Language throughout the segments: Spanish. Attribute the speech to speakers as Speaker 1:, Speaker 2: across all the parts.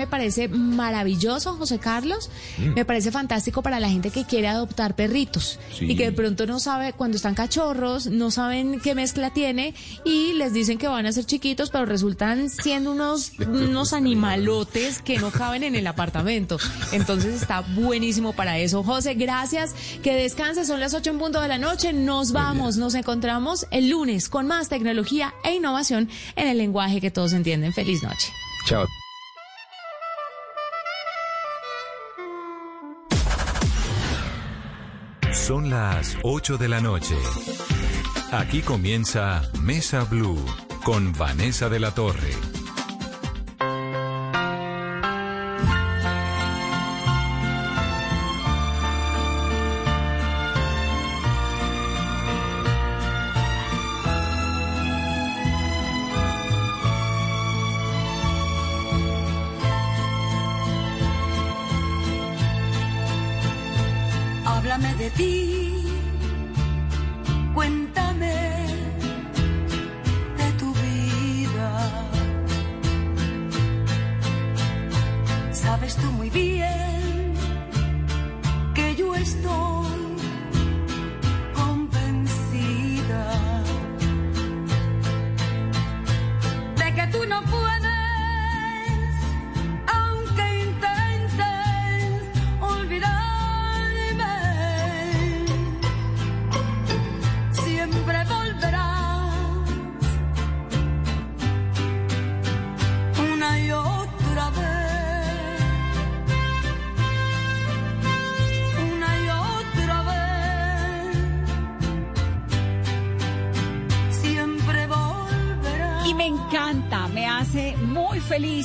Speaker 1: me parece maravilloso, José Carlos.
Speaker 2: Mm.
Speaker 1: Me parece fantástico para la gente que quiere adoptar perritos
Speaker 2: Sí.
Speaker 1: y que de pronto no sabe cuando están cachorros, no saben qué mezcla tiene y les dicen que van a ser chiquitos, pero resultan siendo unos, unos animalotes que no caben en el apartamento. Entonces está buenísimo para eso. José, gracias. Que descanse. Son las 8 en punto de la noche. Nos vamos. Nos encontramos el lunes con más tecnología e innovación en el lenguaje que todos entienden. Feliz noche.
Speaker 2: Chao.
Speaker 3: Son las 8 de la noche. Aquí comienza Mesa Blue con Vanessa de la Torre.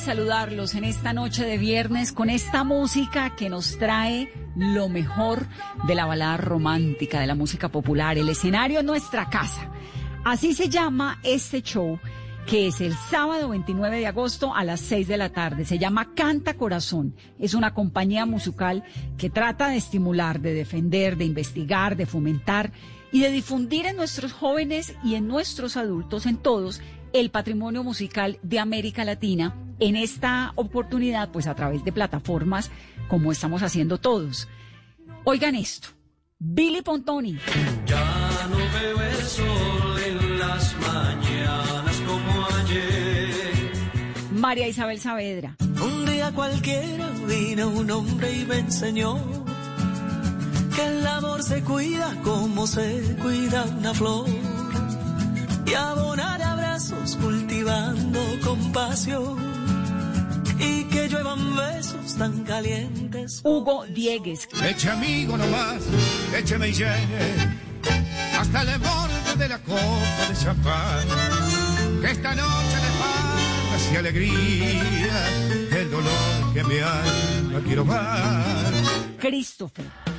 Speaker 4: Saludarlos en esta noche de viernes con esta música que nos trae lo mejor de la balada romántica, de la música popular. El escenario es nuestra casa. Así se llama este show que es el sábado 29 de agosto a las 6 de la tarde. Se llama Canta Corazón. Es una compañía musical que trata de estimular, de defender, de investigar, de fomentar y de difundir en nuestros jóvenes y en nuestros adultos, en todos, el patrimonio musical de América Latina. En esta oportunidad, pues a través de plataformas como estamos haciendo todos. Oigan esto. Billy Pontoni.
Speaker 5: Ya no veo el sol en las mañanas como ayer.
Speaker 4: María Isabel Saavedra.
Speaker 5: Un día cualquiera vino un hombre y me enseñó que el amor se cuida como se cuida una flor. Y abonar abrazos cultivando compasión. Y que lluevan besos tan calientes.
Speaker 4: Hugo Diegues.
Speaker 6: Eche amigo nomás, écheme y llene hasta el borde de la copa de champán. Que esta noche de paz y alegría, el dolor que mi alma quiero dar.
Speaker 4: Christopher.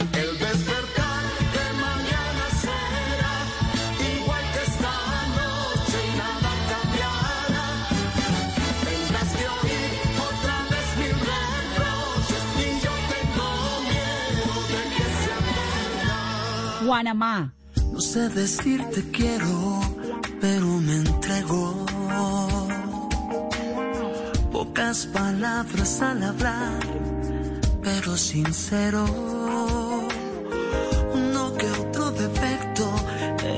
Speaker 4: Guanamá.
Speaker 5: No sé decirte quiero, pero me entrego. Pocas palabras al hablar, pero sincero. Uno que otro defecto,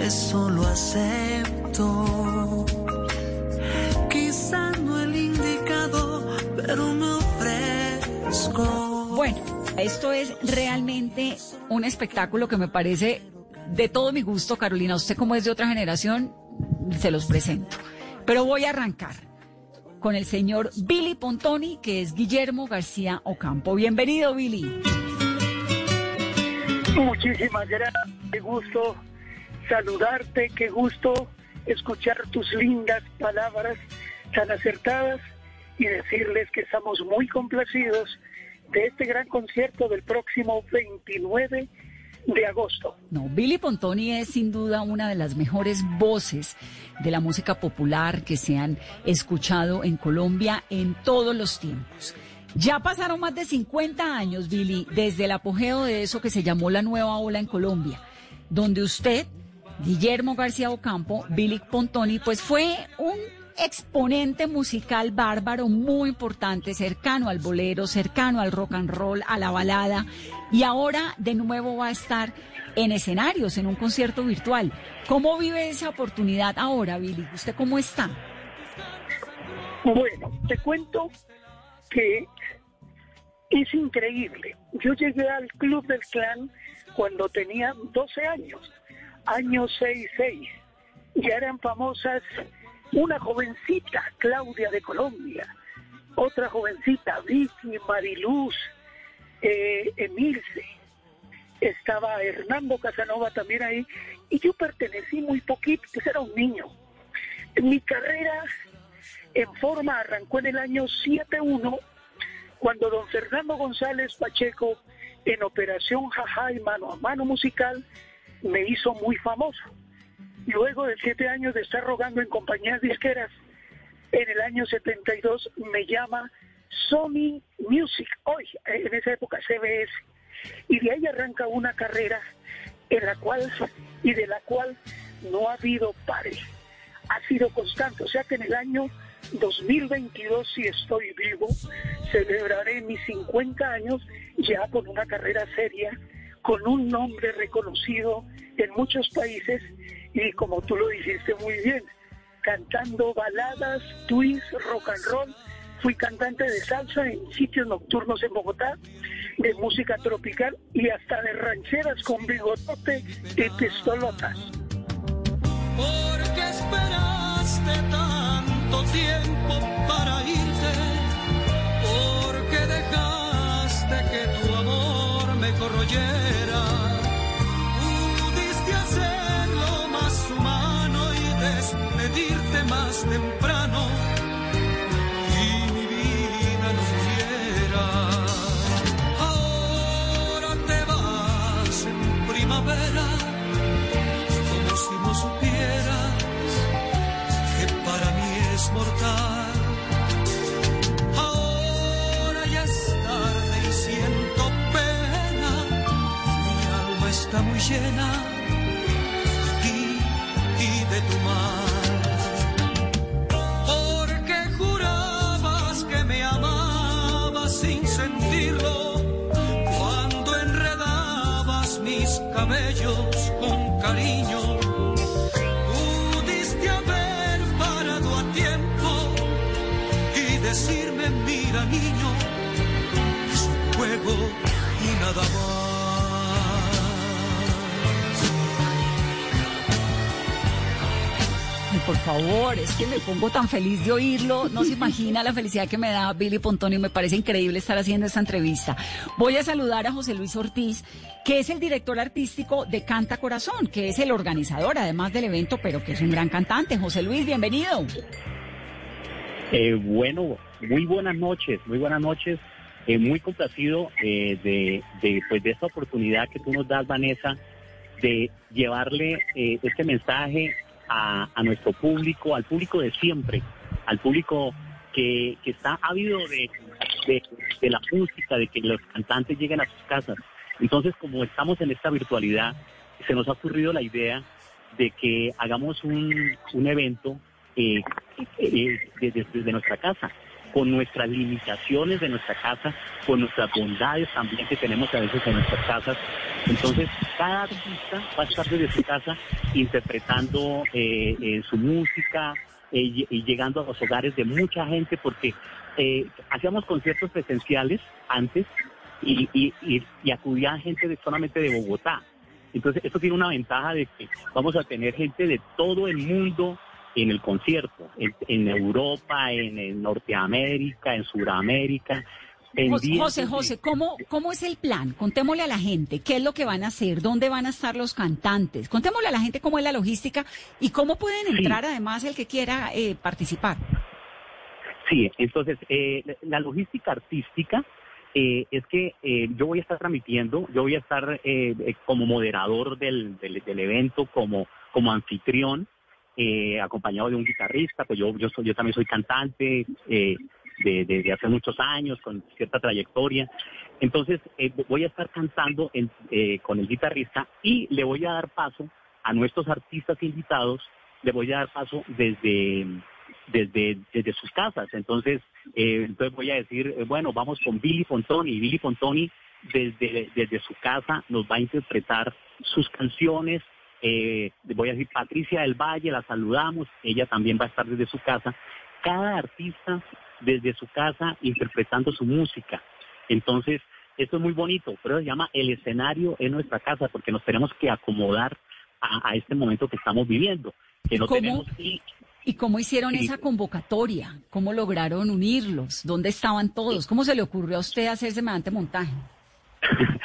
Speaker 5: eso lo acepto.
Speaker 4: Esto es realmente un espectáculo que me parece de todo mi gusto, Carolina. Usted como es de otra generación, se los presento. Pero voy a arrancar con el señor Billy Pontoni, que es Guillermo García Ocampo. Bienvenido, Billy.
Speaker 7: Muchísimas gracias, qué gusto saludarte, qué gusto escuchar tus lindas palabras tan acertadas y decirles que estamos muy complacidos de este gran concierto del próximo 29 de agosto.
Speaker 4: No, Billy Pontoni es sin duda una de las mejores voces de la música popular que se han escuchado en Colombia en todos los tiempos. Ya pasaron más de 50 años, Billy, desde el apogeo de eso que se llamó la nueva ola en Colombia, donde usted, Guillermo García Ocampo, Billy Pontoni, pues fue un exponente musical bárbaro muy importante, cercano al bolero, cercano al rock and roll, a la balada, y ahora de nuevo va a estar en escenarios, en un concierto virtual. ¿Cómo vive esa oportunidad ahora, Billy? ¿Usted cómo está?
Speaker 7: Bueno, te cuento que es increíble. Yo llegué al Club del Clan cuando tenía 12 años, año 66. Ya eran famosas una jovencita, Claudia de Colombia, otra jovencita, Vicky, Mariluz, eh, Emilce, estaba Hernando Casanova también ahí, y yo pertenecí muy poquito, pues era un niño. Mi carrera en forma arrancó en el año 7-1, cuando don Fernando González Pacheco, en Operación Jaja y Mano a Mano Musical, me hizo muy famoso. Luego de siete años de estar rogando en compañías disqueras, en el año 72 me llama Sony Music, hoy, en esa época CBS, y de ahí arranca una carrera en la cual y de la cual no ha habido pare, ha sido constante, o sea que en el año 2022, si estoy vivo, celebraré mis 50 años ya con una carrera seria, con un nombre reconocido en muchos países y como tú lo dijiste muy bien, cantando baladas, twists, rock and roll. Fui cantante de salsa en sitios nocturnos en Bogotá, de música tropical y hasta de rancheras con bigotote y pistolotas.
Speaker 8: ¿Por qué esperaste tanto tiempo para irte? ¿Por qué dejaste que tu amor me corroyera? Más temprano y mi vida no muriera. Ahora te vas en primavera como si no supieras que para mí es mortal. Ahora ya es tarde y siento pena, mi alma está muy llena con cariño. Pudiste haber parado a tiempo y decirme, mira niño, es un juego y nada más.
Speaker 4: Por favor, es que me pongo tan feliz de oírlo. No se imagina la felicidad que me da Billy Pontonio. Me parece increíble estar haciendo esta entrevista. Voy a saludar a José Luis Ortiz, que es el director artístico de Canta Corazón, que es el organizador además del evento, pero que es un gran cantante. José Luis, bienvenido.
Speaker 9: Eh, bueno, muy buenas noches, muy buenas noches. Eh, muy complacido eh, de, de, pues, de esta oportunidad que tú nos das, Vanessa, de llevarle eh, este mensaje a, a nuestro público, al público de siempre, al público que, que está ávido de, de, de la música, de que los cantantes lleguen a sus casas. Entonces, como estamos en esta virtualidad, se nos ha ocurrido la idea de que hagamos un, un evento eh, eh, desde, desde nuestra casa, con nuestras limitaciones de nuestra casa, con nuestras bondades también que tenemos a veces en nuestras casas. Entonces, cada artista va a estar desde su casa interpretando eh, eh, su música eh, y, llegando a los hogares de mucha gente, porque hacíamos conciertos presenciales antes y, y, y, y acudía gente de, solamente de Bogotá. Entonces, esto tiene una ventaja de que vamos a tener gente de todo el mundo en el concierto, en, en Europa, en, en Norteamérica, en Sudamérica.
Speaker 4: José, José, José, ¿cómo, ¿cómo es el plan? Contémosle a la gente qué es lo que van a hacer, dónde van a estar los cantantes. Contémosle a la gente cómo es la logística y cómo pueden
Speaker 9: Sí.
Speaker 4: entrar además el que quiera eh, participar.
Speaker 9: Sí, entonces eh, la logística artística eh, es que eh, yo voy a estar transmitiendo, yo voy a estar eh, eh, como moderador del, del, del evento, como, como anfitrión, eh, acompañado de un guitarrista, pues yo, yo, soy, yo también soy cantante eh, de, hace muchos años, con cierta trayectoria. Entonces eh, voy a estar cantando en- eh, con el guitarrista y le voy a dar paso a nuestros artistas invitados, le voy a dar paso desde desde, desde sus casas. Entonces, eh, entonces voy a decir, eh, bueno, vamos con Billy Fontoni. Billy Fontoni desde, desde su casa nos va a interpretar sus canciones. Eh, voy a decir Patricia del Valle, la saludamos, ella también va a estar desde su casa. Cada artista desde su casa interpretando su música. Entonces, esto es muy bonito, pero se llama el escenario en nuestra casa porque nos tenemos que acomodar a, este momento que estamos viviendo. Que no tenemos
Speaker 4: ¿Y cómo hicieron esa convocatoria? ¿Cómo lograron unirlos? ¿Dónde estaban todos? ¿Cómo se le ocurrió a usted hacer semejante montaje?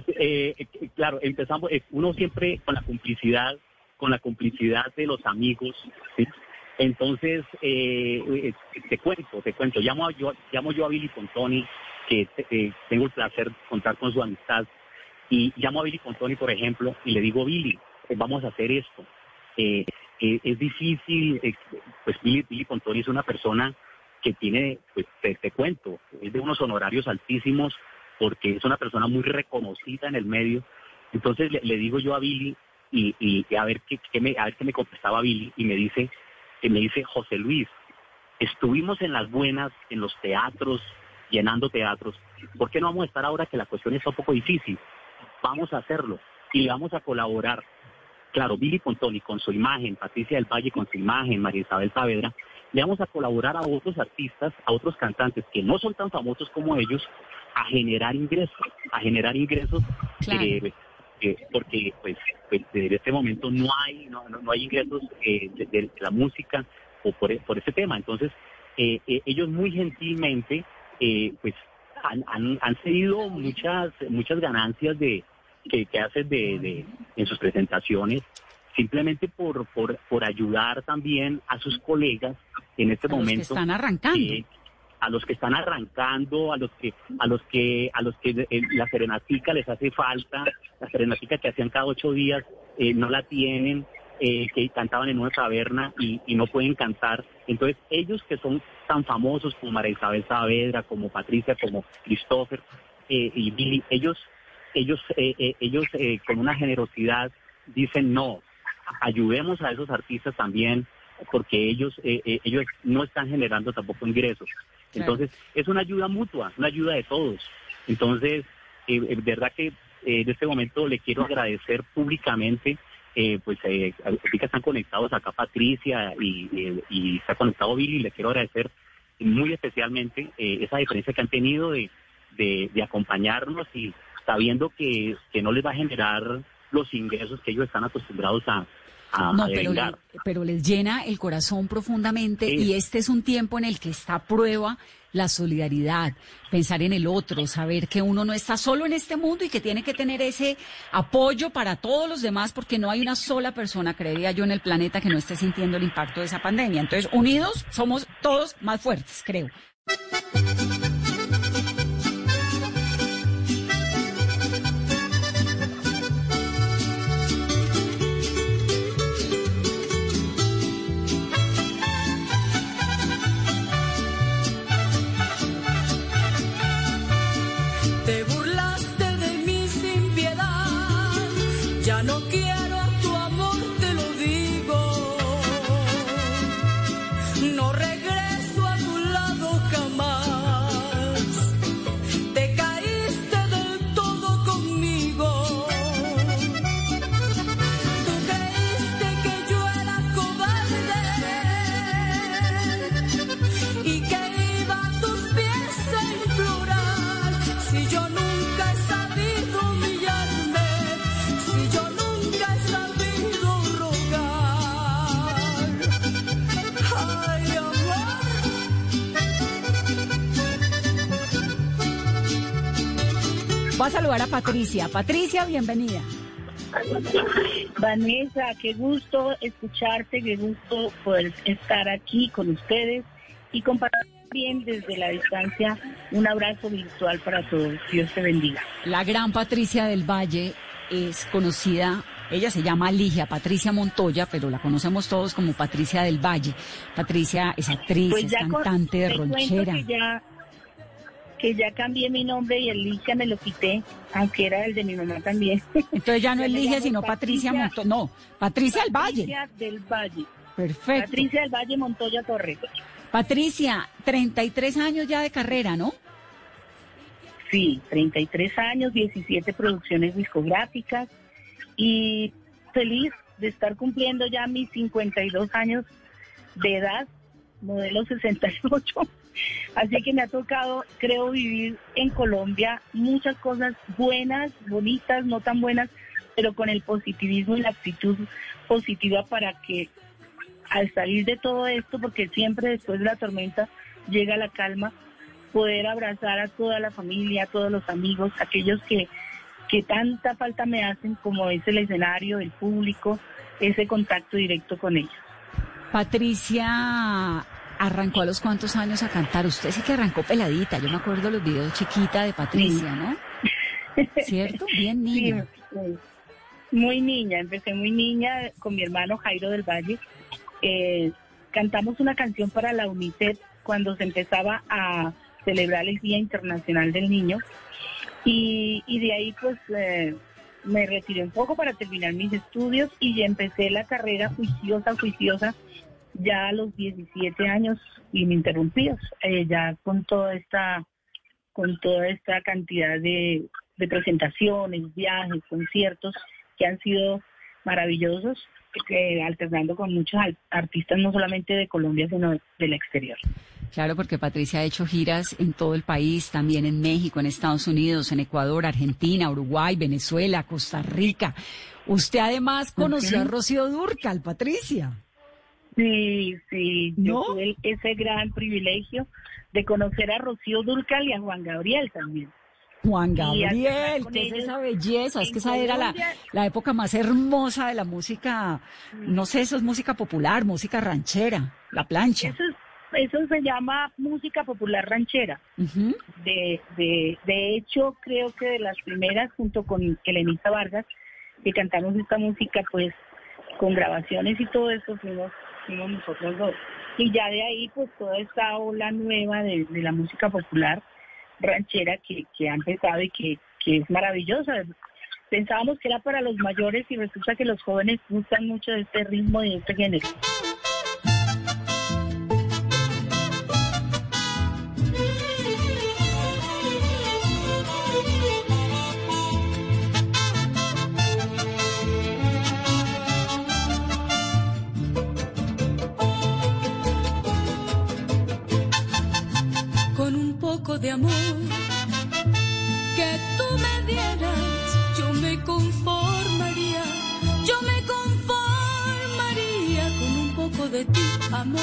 Speaker 9: pues eh, eh, claro, empezamos, eh, uno siempre con la complicidad, con la complicidad de los amigos, Entonces, te cuento, te cuento, llamo, yo, llamo yo a Billy Pontoni, que tengo el placer de contar con su amistad, y llamo a Billy Pontoni, por ejemplo, y le digo, Billy, vamos a hacer esto. Eh, eh, es difícil, eh, pues Billy, Billy Pontoni es una persona que tiene, pues te, cuento, es de unos honorarios altísimos porque es una persona muy reconocida en el medio. Entonces le, digo yo a Billy y, a ver qué, me, a ver qué me contestaba Billy y me dice, que me dice José Luis, estuvimos en las buenas, en los teatros, llenando teatros. ¿Por qué no vamos a estar ahora que la cuestión está un poco difícil? Vamos a hacerlo y vamos a colaborar. Claro, Billy Pontoni con su imagen, Patricia del Valle con su imagen, María Isabel Saavedra, le vamos a colaborar a otros artistas, a otros cantantes que no son tan famosos como ellos, a generar ingresos, a generar ingresos eh, eh, porque pues, pues en este momento no hay no, no, hay ingresos eh, de, la música o por, por ese tema. Entonces, ellos muy gentilmente pues han, han, han cedido muchas, muchas ganancias de, que, que hace de, en sus presentaciones, simplemente por, por, por ayudar también a sus colegas en este momento.
Speaker 4: Los que están arrancando.
Speaker 9: a los que están arrancando, a los que, a los que, a los que la serenatica les hace falta, la serenatica que hacían cada ocho días eh, no la tienen, eh, que cantaban en una taberna y, y, no pueden cantar. Entonces ellos que son tan famosos como María Isabel Saavedra, como Patricia, como Christopher eh, y Billy, ellos ellos, eh, eh, ellos eh, con una generosidad dicen no, ayudemos a esos artistas también porque ellos, ellos no están generando tampoco ingresos. Entonces, es una ayuda mutua, una ayuda de todos. Entonces, de verdad que en este momento le quiero agradecer públicamente, pues eh, están conectados acá Patricia y, y, está conectado Billy, le quiero agradecer muy especialmente esa diferencia que han tenido de, de, de acompañarnos y sabiendo que, que no les va a generar los ingresos que ellos están acostumbrados a, a,
Speaker 4: no, pero, pero, les llena el corazón profundamente y este es un tiempo en el que está a prueba la solidaridad, pensar en el otro, saber que uno no está solo en este mundo y que tiene que tener ese apoyo para todos los demás porque no hay una sola persona, creería yo, en el planeta que no esté sintiendo el impacto de esa pandemia. Entonces, unidos somos todos más fuertes, creo. Voy a saludar a Patricia. Patricia, bienvenida.
Speaker 10: Vanessa, qué gusto escucharte, qué gusto poder estar aquí con ustedes y compartir bien desde la distancia un abrazo virtual para todos. Dios te bendiga.
Speaker 4: La gran Patricia del Valle es conocida ella se llama Ligia Patricia Montoya, pero la conocemos todos como Patricia del Valle. Patricia es actriz, pues es cantante, ronchera
Speaker 10: que ya cambié mi nombre y el Ligia me lo quité, aunque era el de mi mamá también.
Speaker 4: Entonces ya no es Ligia, sino Patricia, Montoya. No, Patricia del Valle.
Speaker 10: Patricia del Valle.
Speaker 4: Perfecto.
Speaker 10: Patricia del Valle Montoya Torres.
Speaker 4: Patricia, 33 años ya de carrera, ¿no?
Speaker 10: Sí, 33 años, 17 producciones discográficas y feliz de estar cumpliendo ya mis 52 años de edad, modelo 68. Así que me ha tocado, creo, vivir en Colombia muchas cosas buenas, bonitas, no tan buenas, pero con el positivismo y la actitud positiva para que al salir de todo esto, porque siempre después de la tormenta llega la calma, poder abrazar a toda la familia, a todos los amigos, aquellos que, que tanta falta me hacen, como es el escenario, el público, ese contacto directo con ellos.
Speaker 4: Patricia arrancó a los cuantos años a cantar. Usted sí que arrancó peladita. Yo me acuerdo los videos chiquita de Patricia, ¿no? ¿Cierto? Bien niña.
Speaker 10: Sí, muy niña, empecé muy niña con mi hermano Jairo del Valle. Eh, cantamos una canción para la UNICEF cuando se empezaba a celebrar el Día Internacional del Niño. Y, y de ahí pues eh, me retiré un poco para terminar mis estudios y ya empecé la carrera juiciosa, juiciosa, ya a los 17 años ininterrumpidos, eh, ya con toda esta con toda esta cantidad de, de presentaciones, viajes, conciertos que han sido maravillosos, eh, alternando con muchos artistas no solamente de Colombia, sino de- del exterior.
Speaker 4: Claro, porque Patricia ha hecho giras en todo el país, también en México, en Estados Unidos, en Ecuador, Argentina, Uruguay, Venezuela, Costa Rica. Usted además conoció a. Rocío Durcal, Patricia.
Speaker 10: Sí, sí,
Speaker 4: ¿No?
Speaker 10: yo tuve el- ese gran privilegio de conocer a Rocío Durcal y a Juan Gabriel también.
Speaker 4: Juan Gabriel,
Speaker 10: con
Speaker 4: ¿qué es
Speaker 10: ellos
Speaker 4: esa belleza? Es que esa era la, la época más hermosa de la música, no sé, eso es música popular, música ranchera, la plancha.
Speaker 10: Eso, es- eso se llama música popular ranchera. De, de, de hecho, creo que de las primeras, junto con Elenita Vargas, que cantamos esta música, pues con grabaciones y todo eso, fuimos, nosotros dos. Y ya de ahí, pues toda esta ola nueva de, de la música popular ranchera que, que ha empezado y que, que es maravillosa. Pensábamos que era para los mayores y resulta que los jóvenes gustan mucho de este ritmo y de este género.
Speaker 11: Poco de amor que tú me dieras, yo me conformaría, yo me conformaría con un poco de ti, amor,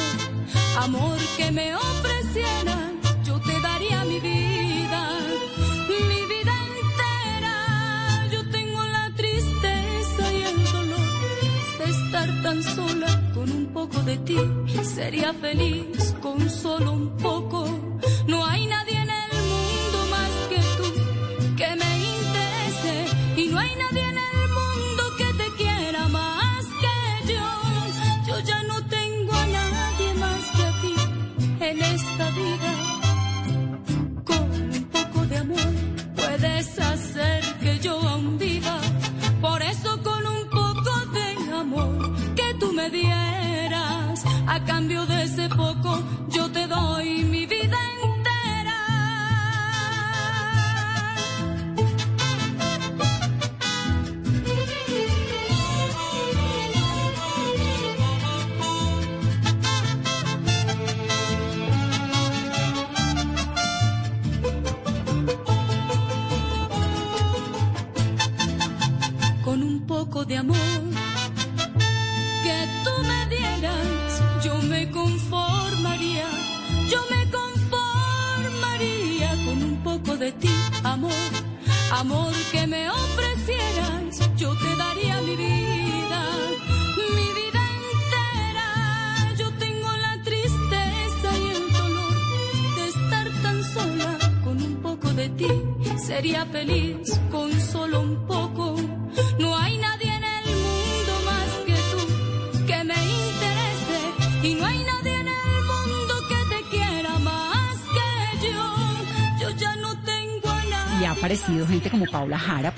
Speaker 11: amor que me ofrecieras, yo te daría mi vida, mi vida entera, yo tengo la tristeza y el dolor de estar tan sola con un poco de ti. Sería feliz con solo un poco. No hay nadie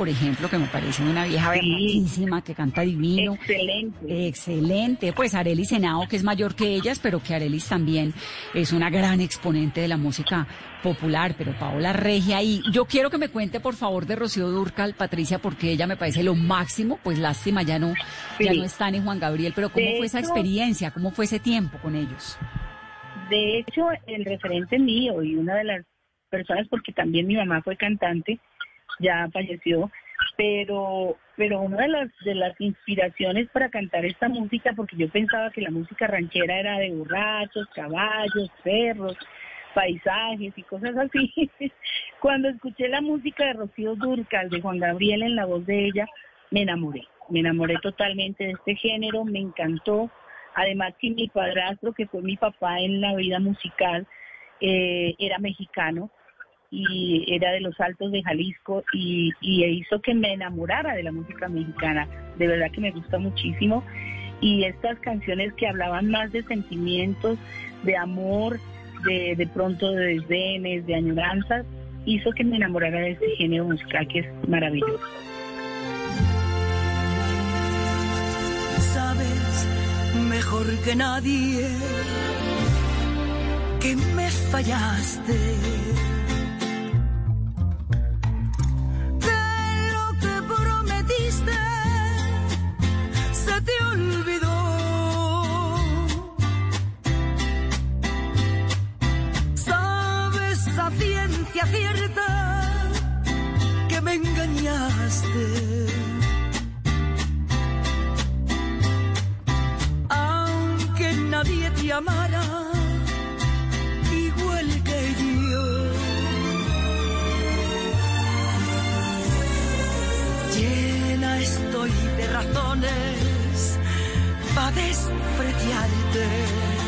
Speaker 11: por
Speaker 4: ejemplo, que me parece una vieja
Speaker 10: Sí.
Speaker 4: bellísima, que canta divino.
Speaker 10: Excelente.
Speaker 4: Excelente. Pues Arelis Senao, que es mayor que ellas, pero que Arelis también es una gran exponente de la música popular, pero Paola Regia y yo quiero que me cuente por favor de Rocío Durcal, Patricia, porque ella me parece lo máximo, pues lástima ya no, ya
Speaker 10: Sí.
Speaker 4: no está ni Juan Gabriel, pero ¿cómo
Speaker 10: De
Speaker 4: fue esa experiencia? ¿Cómo fue ese tiempo con ellos?
Speaker 10: De hecho, el referente mío y una de las personas, porque también mi mamá fue cantante, ya falleció, pero pero una de las de las inspiraciones para cantar esta música, porque yo pensaba que la música ranchera era de borrachos, caballos, perros, paisajes y cosas así. Cuando escuché la música de Rocío Durcal, de Juan Gabriel en la voz de ella, me enamoré. Me enamoré totalmente de este género, me encantó. Además que mi padrastro, que fue mi papá en la vida musical, eh, era mexicano y era de los Altos de Jalisco y, hizo que me enamorara de la música mexicana. De verdad que me gusta muchísimo. Y estas canciones que hablaban más de sentimientos, de amor, de, de pronto de desdenes, de añoranzas, hizo que me enamorara de este género musical que es maravilloso.
Speaker 3: Sabes mejor que nadie que me fallaste. Se te olvidó. Sabes a ciencia cierta que me engañaste. aunque nadie te amara razones para despreciarte.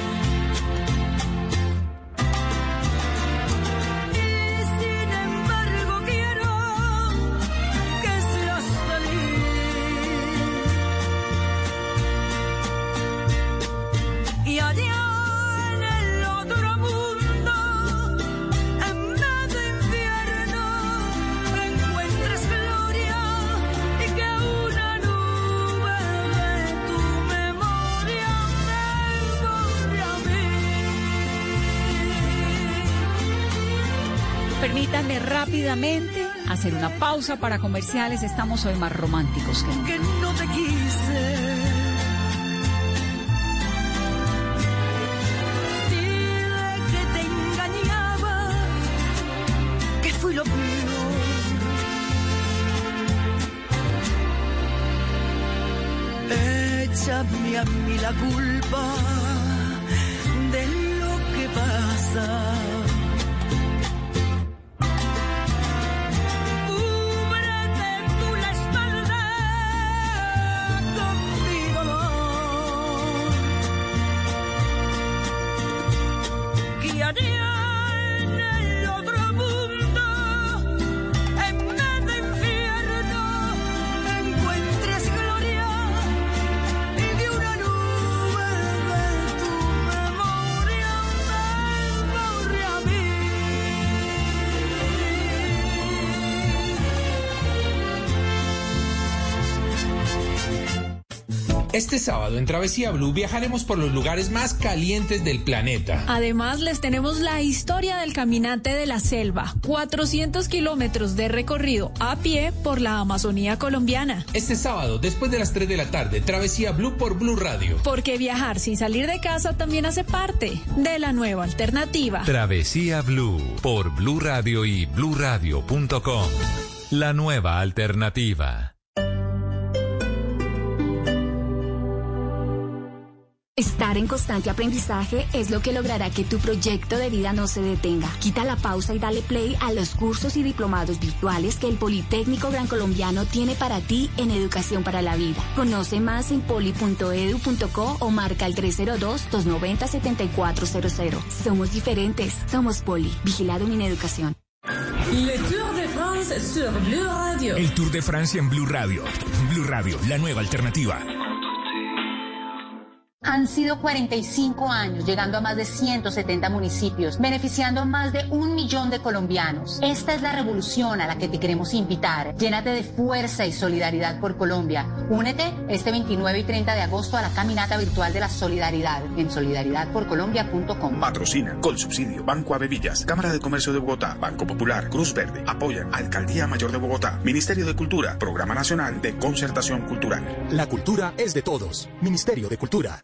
Speaker 4: Permítanme rápidamente hacer una pausa para comerciales. Estamos hoy más románticos que nunca.
Speaker 3: Que no te quise. Dile que te engañaba, que fui lo peor. Échame a mí la culpa
Speaker 12: Este sábado en Travesía Blue viajaremos por los lugares más calientes del planeta.
Speaker 13: Además, les tenemos la historia del caminante de la selva, 400 kilómetros de recorrido a pie por la Amazonía colombiana.
Speaker 12: Este sábado, después de las 3 de la tarde, Travesía Blue por Blue Radio.
Speaker 13: Porque viajar sin salir de casa también hace parte de la nueva alternativa.
Speaker 2: Travesía Blue por Blue Radio y bluradio.com. La nueva alternativa.
Speaker 14: Estar en constante aprendizaje es lo que logrará que tu proyecto de vida no se detenga. Quita la pausa y dale play a los cursos y diplomados virtuales que el Politécnico Gran Colombiano tiene para ti en educación para la vida. Conoce más en poli.edu.co o marca el 302-290-7400. Somos diferentes. Somos Poli. Vigilado en educación.
Speaker 15: Le Tour de France sur Blue Radio.
Speaker 16: El Tour de Francia en Blue Radio. Blue Radio, la nueva alternativa.
Speaker 17: Han sido 45 años, llegando a más de 170 municipios, beneficiando a más de un millón de colombianos. Esta es la revolución a la que te queremos invitar. Llénate de fuerza y solidaridad por Colombia. Únete este 29 y 30 de agosto a la caminata virtual de la solidaridad en solidaridadporcolombia.com.
Speaker 18: Patrocina, con subsidio, Banco Avevillas, Cámara de Comercio de Bogotá, Banco Popular, Cruz Verde, apoyan Alcaldía Mayor de Bogotá, Ministerio de Cultura, Programa Nacional de Concertación Cultural.
Speaker 19: La cultura es de todos. Ministerio de Cultura.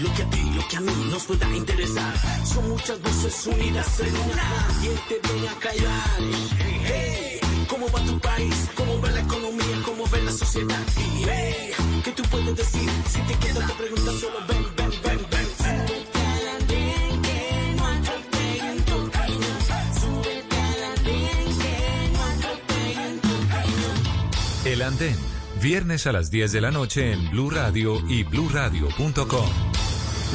Speaker 20: Lo que a ti, lo que a mí nos pueda interesar. Son muchas voces unidas en una. ¿Quién te viene a callar? Hey, ¿cómo va tu país? ¿Cómo va la economía? ¿Cómo ve la sociedad? Hey, ¿qué tú puedes decir? Si te quedas te preguntas solo.
Speaker 2: El Andén, viernes a las 10 de la noche en Blue Radio y bluradio.com.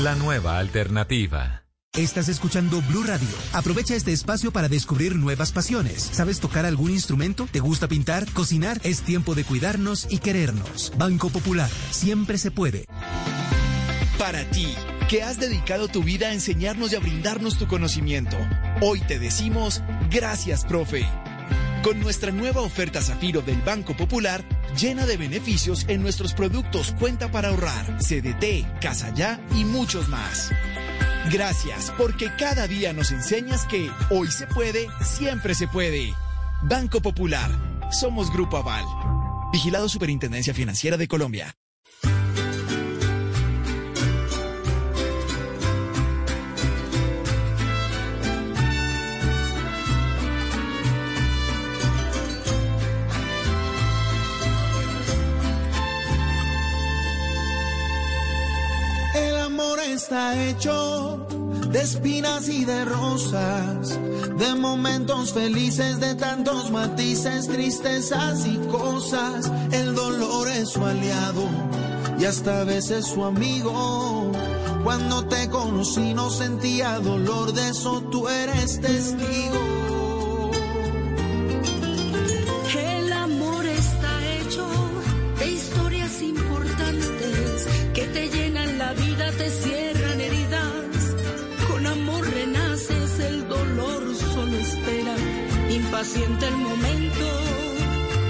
Speaker 2: La nueva alternativa.
Speaker 21: Estás escuchando Blue Radio. Aprovecha este espacio para descubrir nuevas pasiones. ¿Sabes tocar algún instrumento? ¿Te gusta pintar? ¿Cocinar? Es tiempo de cuidarnos y querernos. Banco Popular. Siempre se puede.
Speaker 22: Para ti, que has dedicado tu vida a enseñarnos y a brindarnos tu conocimiento, hoy te decimos gracias, profe. Con nuestra nueva oferta Zafiro del Banco Popular, llena de beneficios en nuestros productos Cuenta para ahorrar, CDT, Casa Ya y muchos más. Gracias, porque cada día nos enseñas que hoy se puede, siempre se puede. Banco Popular. Somos Grupo Aval. Vigilado Superintendencia Financiera de Colombia.
Speaker 23: Está hecho de espinas y de rosas, de momentos felices, de tantos matices, tristezas y cosas. El dolor es su aliado y hasta a veces su amigo. Cuando te conocí no sentía dolor, de eso tú eres testigo.
Speaker 11: Impaciente el momento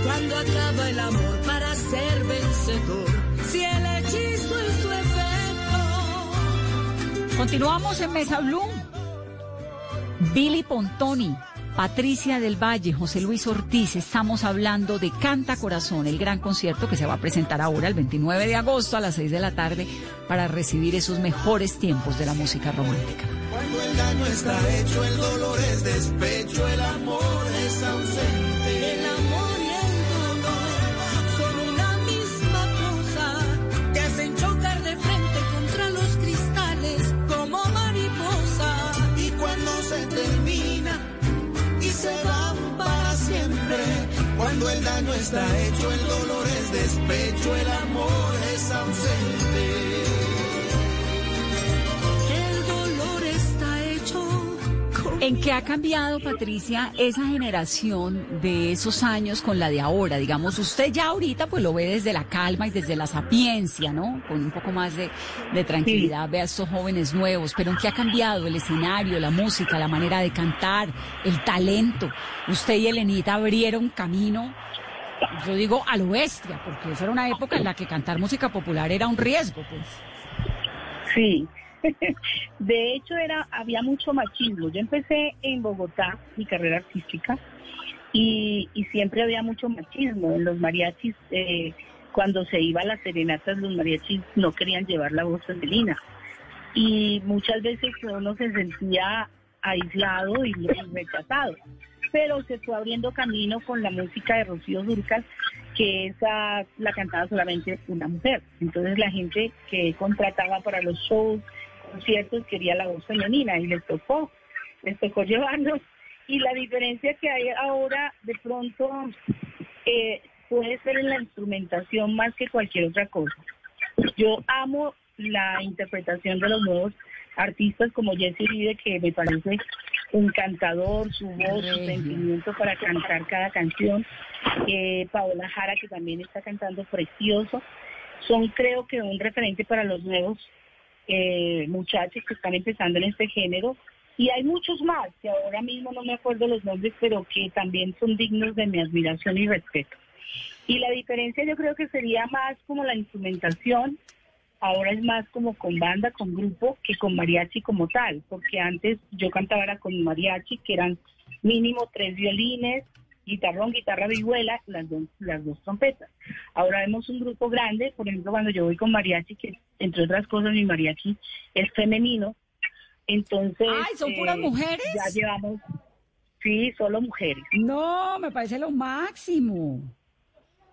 Speaker 11: cuando acaba el amor para ser vencedor. Si el hechizo es efecto.
Speaker 4: Continuamos en Mesa Blue. Billy Pontoni, Patricia del Valle, José Luis Ortiz, estamos hablando de Canta Corazón, el gran concierto que se va a presentar ahora el 29 de agosto a las 6 de la tarde para recibir esos mejores tiempos de la música romántica.
Speaker 23: Cuando el daño está hecho, el dolor es despecho, el amor es ausente.
Speaker 11: El amor y el dolor son una misma cosa. Te hacen chocar de frente contra los cristales como mariposa.
Speaker 23: Y cuando se termina y se van para siempre, cuando el daño está hecho, el dolor es despecho, el amor es ausente.
Speaker 4: ¿En qué ha cambiado, Patricia, esa generación de esos años con la de ahora? Digamos, usted ya ahorita pues lo ve desde la calma y desde la sapiencia, ¿no? Con un poco más de, de tranquilidad, ve a estos jóvenes nuevos, pero ¿en qué ha cambiado el escenario, la música, la manera de cantar, el talento? Usted y Elenita abrieron camino, yo digo, a lo bestia, porque esa era una época en la que cantar música popular era un riesgo, pues.
Speaker 10: Sí, De hecho, era había mucho machismo. Yo empecé en Bogotá, mi carrera artística, y, siempre había mucho machismo. En los mariachis, eh, cuando se iba a las serenatas, los mariachis no querían llevar la voz femenina. Y muchas veces uno se sentía aislado y rechazado. Pero se fue abriendo camino con la música de Rocío Durcal, que esa la cantaba solamente una mujer. Entonces la gente que contrataba para los shows, conciertos, quería la voz femenina y les tocó, les tocó llevarnos. Y la diferencia que hay ahora, de pronto, eh, puede ser en la instrumentación más que cualquier otra cosa. Yo amo la interpretación de los nuevos artistas como Jesse Uribe, que me parece encantador, su voz, su sentimiento para cantar cada canción. Eh, Paola Jara, que también está cantando precioso. Son, creo que, un referente para los nuevos eh, muchachos que están empezando en este género. Y hay muchos más, que ahora mismo no me acuerdo los nombres, pero que también son dignos de mi admiración y respeto. Y la diferencia yo creo que sería más como la instrumentación, ahora es más como con banda, con grupo, que con mariachi como tal, porque antes yo cantaba era con mariachi, que eran mínimo tres violines, guitarrón, guitarra vihuela, las dos, las dos trompetas. Ahora vemos un grupo grande, por ejemplo, cuando yo voy con mariachi, que entre otras cosas mi mariachi es femenino, entonces...
Speaker 4: ¡Ay, son puras
Speaker 10: eh,
Speaker 4: mujeres!
Speaker 10: Ya llevamos, sí, solo mujeres.
Speaker 4: No, me parece lo máximo.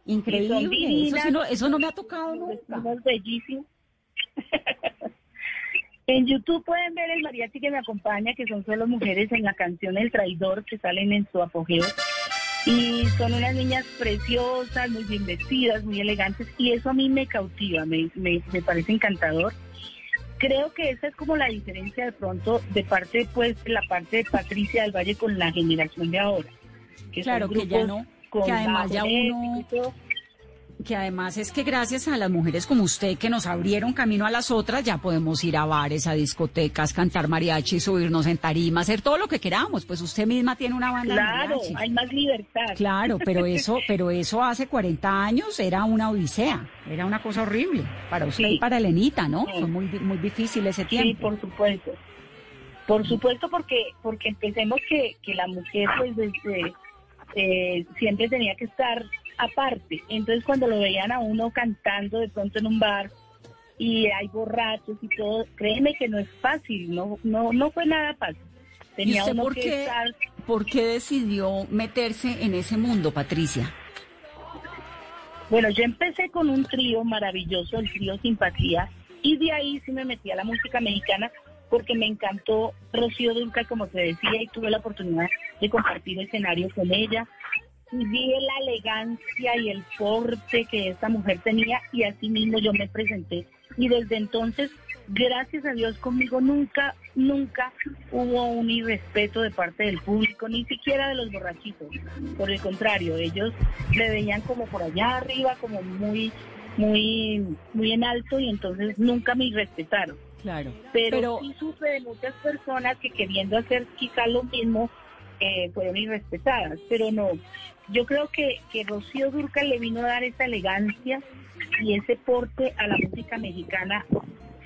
Speaker 4: Increíble. Eso, sí no, eso no me ha tocado nunca.
Speaker 10: Somos bellísimos. en YouTube pueden ver el mariachi que me acompaña, que son solo mujeres en la canción El Traidor, que salen en su apogeo. Y son unas niñas preciosas, muy bien vestidas, muy elegantes, y eso a mí me cautiva, me, me, me parece encantador. Creo que esa es como la diferencia de pronto de parte, pues, de la parte de Patricia del Valle con la generación de ahora. Que
Speaker 4: claro,
Speaker 10: son
Speaker 4: que ya no, que además ya uno. Que además es que gracias a las mujeres como usted que nos abrieron camino a las otras, ya podemos ir a bares, a discotecas, cantar mariachi, subirnos en tarima, hacer todo lo que queramos. Pues usted misma tiene una banda de
Speaker 10: Claro,
Speaker 4: mariachi.
Speaker 10: hay más libertad.
Speaker 4: Claro, pero eso, pero eso hace 40 años era una odisea, era una cosa horrible para usted
Speaker 10: Sí.
Speaker 4: y para Elenita, ¿no?
Speaker 10: Sí.
Speaker 4: Fue muy, muy difícil ese
Speaker 10: Sí,
Speaker 4: tiempo.
Speaker 10: por supuesto. Por supuesto, porque porque empecemos que, que la mujer pues desde eh, siempre tenía que estar aparte. Entonces cuando lo veían a uno cantando de pronto en un bar y hay borrachos y todo, créeme que no es fácil, no no no fue nada fácil.
Speaker 4: ¿Y
Speaker 10: Tenía uno
Speaker 4: por
Speaker 10: que
Speaker 4: qué,
Speaker 10: estar
Speaker 4: por qué decidió meterse en ese mundo, Patricia?
Speaker 10: Bueno, yo empecé con un trío maravilloso, el trío Simpatía, y de ahí sí me metí a la música mexicana porque me encantó Rocío Dulca, como te decía, y tuve la oportunidad de compartir escenario con ella. Y vi la elegancia y el porte que esta mujer tenía y así mismo yo me presenté. Y desde entonces, gracias a Dios conmigo nunca, nunca hubo un irrespeto de parte del público, ni siquiera de los borrachitos. Por el contrario, ellos me veían como por allá arriba, como muy, muy, muy en alto y entonces nunca me respetaron.
Speaker 4: Claro.
Speaker 10: Pero,
Speaker 4: Pero-
Speaker 10: sí supe de muchas personas que queriendo hacer quizá lo mismo eh, fueron irrespetadas, pero no. Yo creo que, que Rocío Durcal le vino a dar esa elegancia y ese porte a la música mexicana,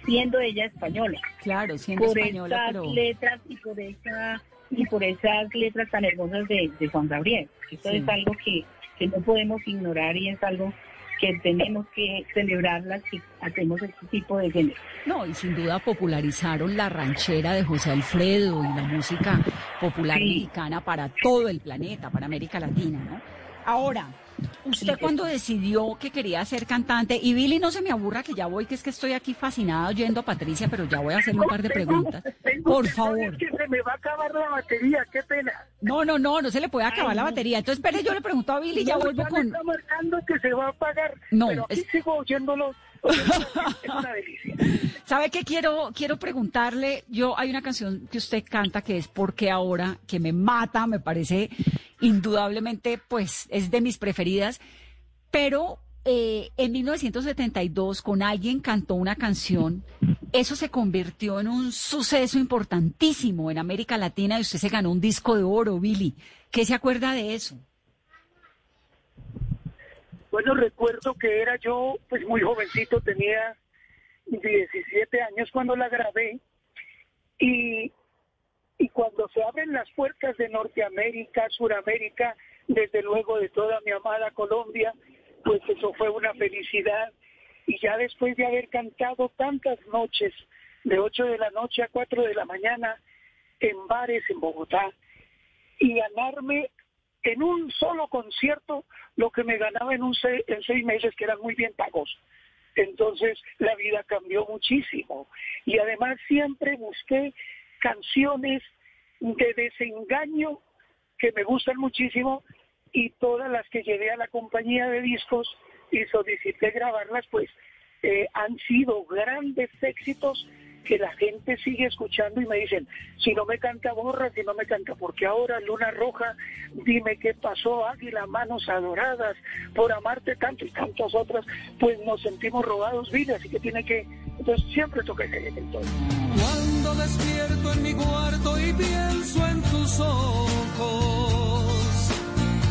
Speaker 10: siendo ella española.
Speaker 4: Claro, siendo
Speaker 10: por
Speaker 4: española,
Speaker 10: esas
Speaker 4: pero...
Speaker 10: letras y por esa y por esas letras tan hermosas de, de Juan Gabriel. Eso
Speaker 4: Sí.
Speaker 10: es algo que, que no podemos ignorar y es algo que tenemos que celebrar las que hacemos este tipo de género.
Speaker 4: No, y sin duda popularizaron la ranchera de José Alfredo y la música popular
Speaker 10: Sí.
Speaker 4: mexicana para todo el planeta, para América Latina, ¿no? Ahora, usted cuando decidió que quería ser cantante, y Billy no se me aburra que ya voy, que es que estoy aquí fascinada oyendo a Patricia, pero ya voy a hacerle un par de preguntas. Por favor.
Speaker 7: que se me va a acabar la batería, qué pena.
Speaker 4: No, no, no, no se le puede acabar la batería. Entonces, espere, yo le pregunto a Billy y ya vuelvo con...
Speaker 7: está marcando que se va a apagar.
Speaker 4: No,
Speaker 7: pero aquí sigo oyéndolo. Es una delicia.
Speaker 4: ¿Sabe qué quiero, quiero preguntarle? Yo, hay una canción que usted canta que es Porque ahora, que me mata, me parece indudablemente, pues, es de mis preferidas, pero eh, en 1972 con alguien cantó una canción, eso se convirtió en un suceso importantísimo en América Latina y usted se ganó un disco de oro, Billy. ¿Qué se acuerda de eso?
Speaker 7: Bueno, recuerdo que era yo, pues muy jovencito, tenía 17 años cuando la grabé y, cuando se abren las puertas de Norteamérica, Suramérica, desde luego de toda mi amada Colombia, pues eso fue una felicidad. Y ya después de haber cantado tantas noches, de 8 de la noche a 4 de la mañana, en bares en Bogotá, y ganarme en un solo concierto lo que me ganaba en, un en seis meses, que eran muy bien pagos. Entonces la vida cambió muchísimo. Y además siempre busqué canciones de desengaño que me gustan muchísimo y todas las que llevé a la compañía de discos y solicité grabarlas, pues eh, han sido grandes éxitos que la gente sigue escuchando y me dicen, si no me canta Borra, si no me canta, porque ahora Luna Roja, dime qué pasó, Águila, Manos Adoradas, por amarte tanto y tantas otras, pues nos sentimos robados vida, así que tiene que, entonces siempre toca ese.
Speaker 8: Cuando despierto en mi cuarto y pienso en tus ojos,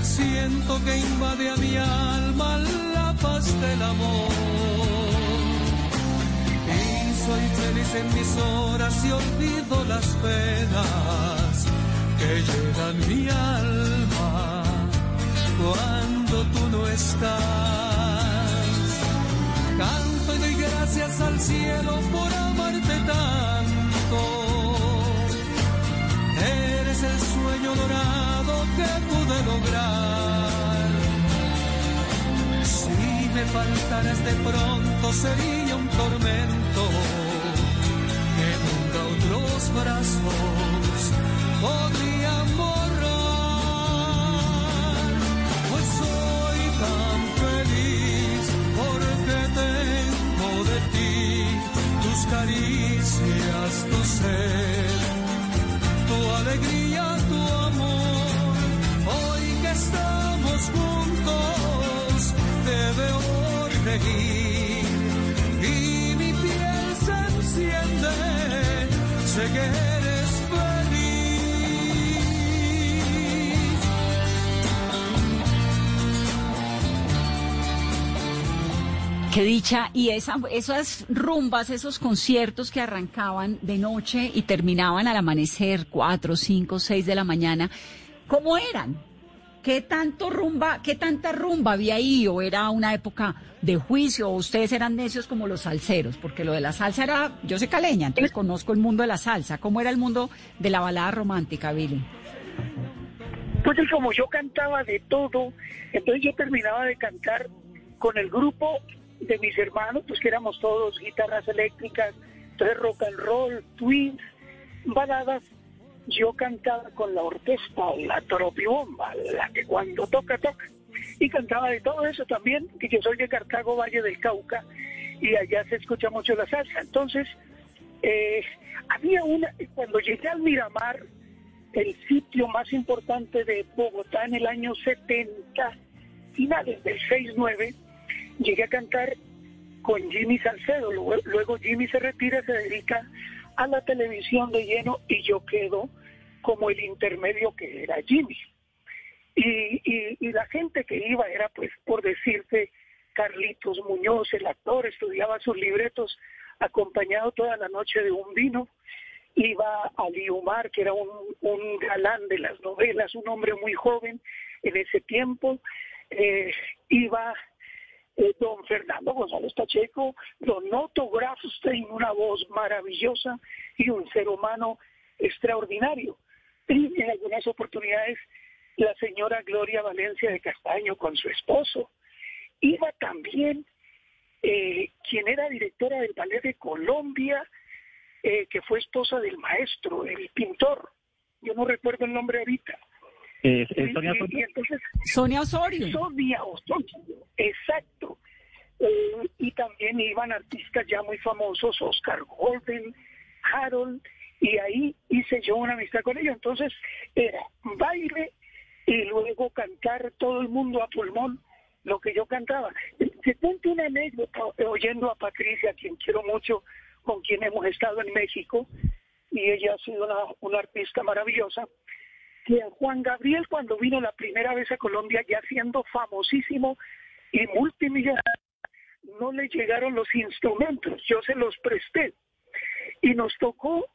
Speaker 8: siento que invade a mi alma la paz del amor soy feliz en mis horas y olvido las penas que llenan mi alma cuando tú no estás. Canto y doy gracias al cielo por amarte tanto. Eres el sueño dorado que pude lograr. Si me faltaras de pronto sería un tormento otros brazos. Podrían borrar, pues soy tan feliz porque tengo de ti tus caricias, tu ser, tu alegría, tu amor. Hoy que estamos juntos, te veo reír y mi piel se enciende sé
Speaker 4: Qué dicha, y esa, esas rumbas, esos conciertos que arrancaban de noche y terminaban al amanecer, cuatro, cinco, seis de la mañana, ¿cómo eran? ¿Qué tanto rumba, qué tanta rumba había ahí? ¿O era una época de juicio? ¿O ustedes eran necios como los salseros? Porque lo de la salsa era, yo soy caleña, entonces conozco el mundo de la salsa. ¿Cómo era el mundo de la balada romántica, Billy?
Speaker 7: Pues como yo cantaba de todo, entonces yo terminaba de cantar con el grupo de mis hermanos, pues que éramos todos guitarras eléctricas, entonces rock and roll, twins, baladas yo cantaba con la orquesta, la tropibomba, la que cuando toca, toca. Y cantaba de todo eso también, que yo soy de Cartago, Valle del Cauca, y allá se escucha mucho la salsa. Entonces, eh, había una, cuando llegué al Miramar, el sitio más importante de Bogotá en el año 70, finales del 6-9, llegué a cantar con Jimmy Salcedo. luego Jimmy se retira, se dedica a la televisión de lleno y yo quedo como el intermedio que era Jimmy. Y, y, la gente que iba era, pues, por decirte, Carlitos Muñoz, el actor, estudiaba sus libretos acompañado toda la noche de un vino. Iba Ali Umar, que era un, un galán de las novelas, un hombre muy joven en ese tiempo. Eh, iba eh, don Fernando González Pacheco, don Otto Grafstein, una voz maravillosa y un ser humano extraordinario. Y en algunas oportunidades la señora Gloria Valencia de Castaño con su esposo. Iba también eh, quien era directora del Ballet de Colombia, eh, que fue esposa del maestro, el pintor. Yo no recuerdo el nombre ahorita.
Speaker 9: Sonia,
Speaker 4: Sonia Osorio.
Speaker 7: Sonia Osorio, exacto. Eh, y también iban artistas ya muy famosos, Oscar Golden, Harold, y ahí hice yo una amistad con ellos. Entonces era baile y luego cantar todo el mundo a pulmón lo que yo cantaba. Te cuento una anécdota oyendo a Patricia, a quien quiero mucho, con quien hemos estado en México, y ella ha sido una, una artista maravillosa que Juan Gabriel cuando vino la primera vez a Colombia, ya siendo famosísimo y multimillonario, no le llegaron los instrumentos, yo se los presté y nos tocó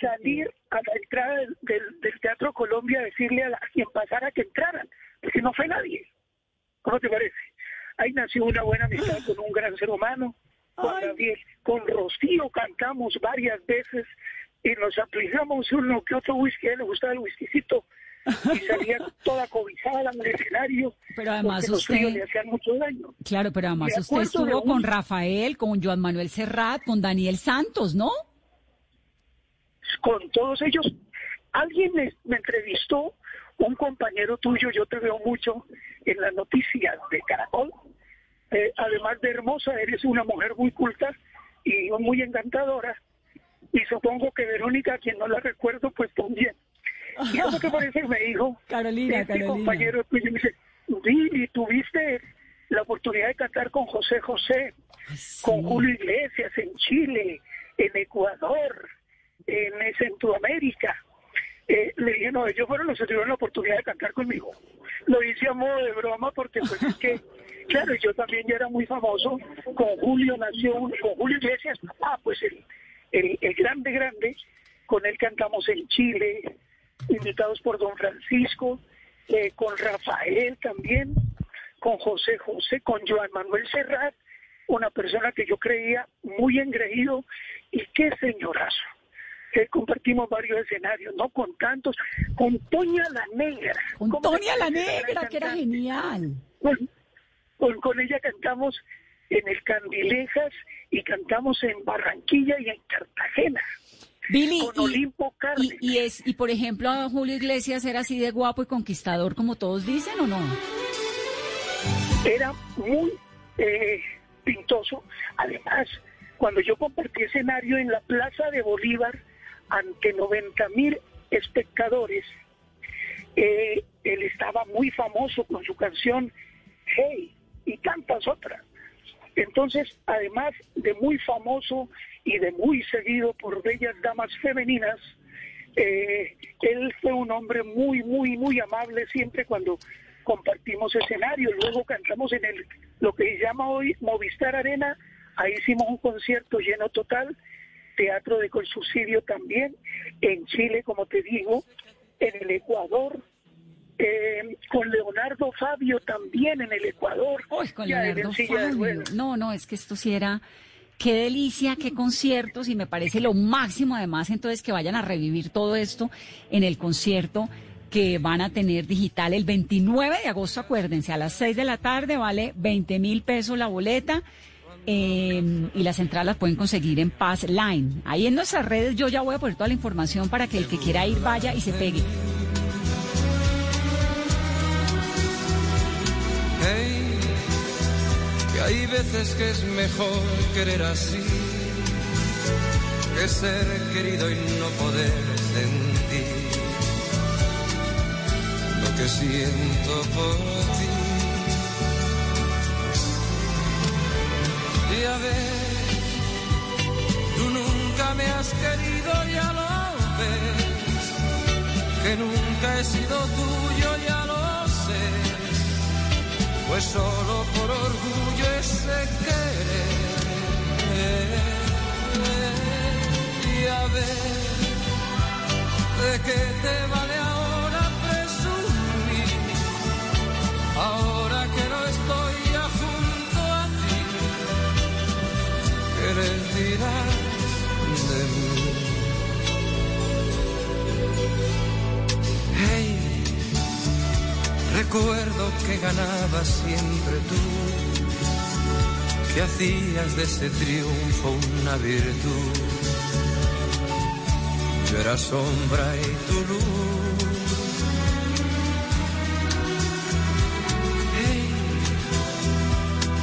Speaker 7: salir a la entrada del, del- del Teatro Colombia a decirle a, la- a quien pasara que entraran, porque no fue nadie. ¿Cómo te parece? Ahí nació una buena amistad con un gran ser humano, con Gabriel, con Rocío cantamos varias veces y nos aplicamos uno que otro whisky, a él le gustaba el whiskycito y salía toda cobijada en el escenario
Speaker 4: Pero además usted-
Speaker 7: le hacían mucho daño.
Speaker 4: Claro, pero además usted estuvo
Speaker 7: un-
Speaker 4: con Rafael, con Joan Manuel Serrat, con Daniel Santos, ¿no?
Speaker 7: con todos ellos. Alguien me, me entrevistó, un compañero tuyo, yo te veo mucho en las noticias de Caracol. Eh, además de hermosa, eres una mujer muy culta y muy encantadora. Y supongo que Verónica, quien no la recuerdo, pues también. ¿Y eso qué parece que me dijo?
Speaker 4: Carolina,
Speaker 7: este
Speaker 4: Carolina.
Speaker 7: compañero tuyo me dice, Vili, tuviste la oportunidad de cantar con José José, con Julio Iglesias en Chile, en Ecuador, en eh, Centroamérica. Eh, le dije, no, ellos fueron los que tuvieron la oportunidad de cantar conmigo. Lo hice a modo de broma porque pues es que, claro, yo también ya era muy famoso. Con Julio nació, con Julio Iglesias, ah, pues el, el, el grande, grande. Con él cantamos en Chile, invitados por don Francisco, eh, con Rafael también, con José José, con Joan Manuel Serrat, una persona que yo creía muy engreído y qué señorazo. Que compartimos varios escenarios, no con tantos, con Toña la Negra.
Speaker 4: Con
Speaker 7: ¿Cómo te
Speaker 4: Toña la Negra, que era genial.
Speaker 7: Con, con, con ella cantamos en el Candilejas y cantamos en Barranquilla y en Cartagena.
Speaker 4: Billy,
Speaker 7: con Olimpo.
Speaker 4: Y, y es, y por ejemplo, a Julio Iglesias era así de guapo y conquistador como todos dicen, ¿o no?
Speaker 7: era muy eh, pintoso. Además, cuando yo compartí escenario en la Plaza de Bolívar ante 90 mil espectadores, eh, él estaba muy famoso con su canción Hey y tantas otras. Entonces, además de muy famoso y de muy seguido por bellas damas femeninas, eh, él fue un hombre muy, muy, muy amable siempre cuando compartimos escenario. Luego cantamos en el lo que se llama hoy Movistar Arena. Ahí hicimos un concierto lleno total. Teatro de subsidio también. En Chile, como te digo, en el Ecuador. Eh, con Leonardo Fabio también en el Ecuador.
Speaker 4: Con
Speaker 7: ya en
Speaker 4: Leonardo Fabio. No, no, es que esto sí era... Qué delicia, qué conciertos y me parece lo máximo además entonces que vayan a revivir todo esto en el concierto que van a tener digital el 29 de agosto, acuérdense, a las 6 de la tarde vale 20 mil pesos la boleta eh, y las entradas las pueden conseguir en Paz Line. Ahí en nuestras redes yo ya voy a poner toda la información para que el que quiera ir vaya y se pegue.
Speaker 24: Hey, que hay veces que es mejor querer así que ser querido y no poder sentir lo que siento por ti. Y a ver, tú nunca me has querido, ya lo ves, que nunca he sido tuyo, ya lo pues solo por orgullo ese querer. Y a ver, ¿de qué te vale ahora presumir? Ahora que no estoy ya junto a ti, ¿qué les dirás de mí? Hey, Recuerdo que ganabas siempre tú, que hacías de ese triunfo una virtud. Yo era sombra y tu luz.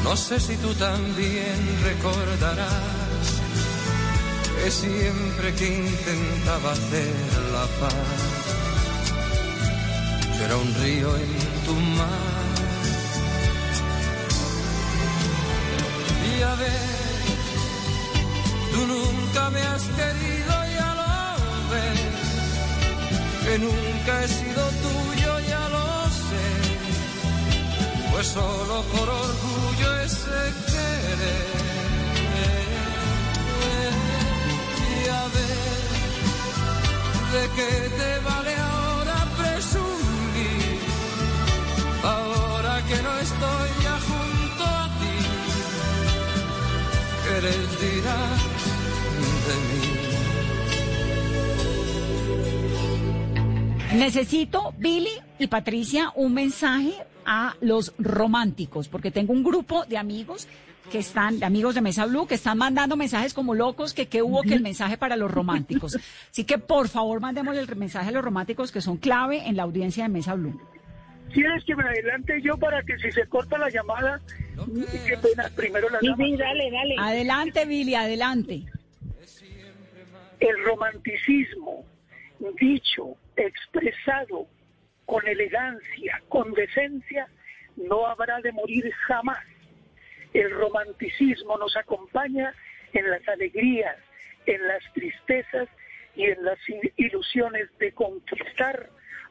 Speaker 24: No sé si tú también recordarás que siempre que intentaba hacer la paz era un río en tu mar. Y a ver, tú nunca me has querido, ya lo ves, que nunca he sido tuyo, ya lo sé, pues solo por orgullo ese querer. Y a ver, ¿de qué te vale ahora les dirás de mí?
Speaker 4: Necesito, Billy y Patricia, un mensaje a los románticos, porque tengo un grupo de amigos que están, de amigos de Mesa Blue, que están mandando mensajes como locos, que qué hubo que el mensaje para los románticos. Así que por favor mandemos el mensaje a los románticos que son clave en la audiencia de Mesa Blue.
Speaker 7: ¿Quieres que me adelante yo para que si se corta la llamada, qué pena, primero la dama?
Speaker 10: dale, dale.
Speaker 4: Adelante, Billy, adelante.
Speaker 7: El romanticismo, dicho, expresado con elegancia, con decencia, no habrá de morir jamás. El romanticismo nos acompaña en las alegrías, en las tristezas y en las ilusiones de conquistar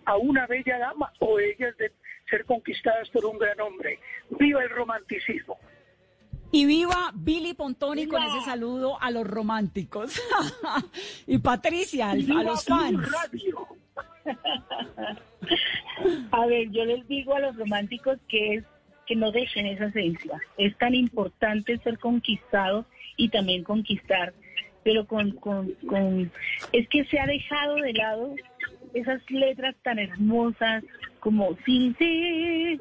Speaker 7: a una bella dama o ellas de ser conquistadas por un gran hombre. ¡Viva el romanticismo!
Speaker 4: Y viva Billy Pontoni con ese saludo a los románticos. y Patricia, al- a los fans.
Speaker 10: A ver, yo les digo a los románticos que es que no dejen esa esencia. Es tan importante ser conquistado y también conquistar, pero con, con, con es que se ha dejado de lado esas letras tan hermosas como sin ti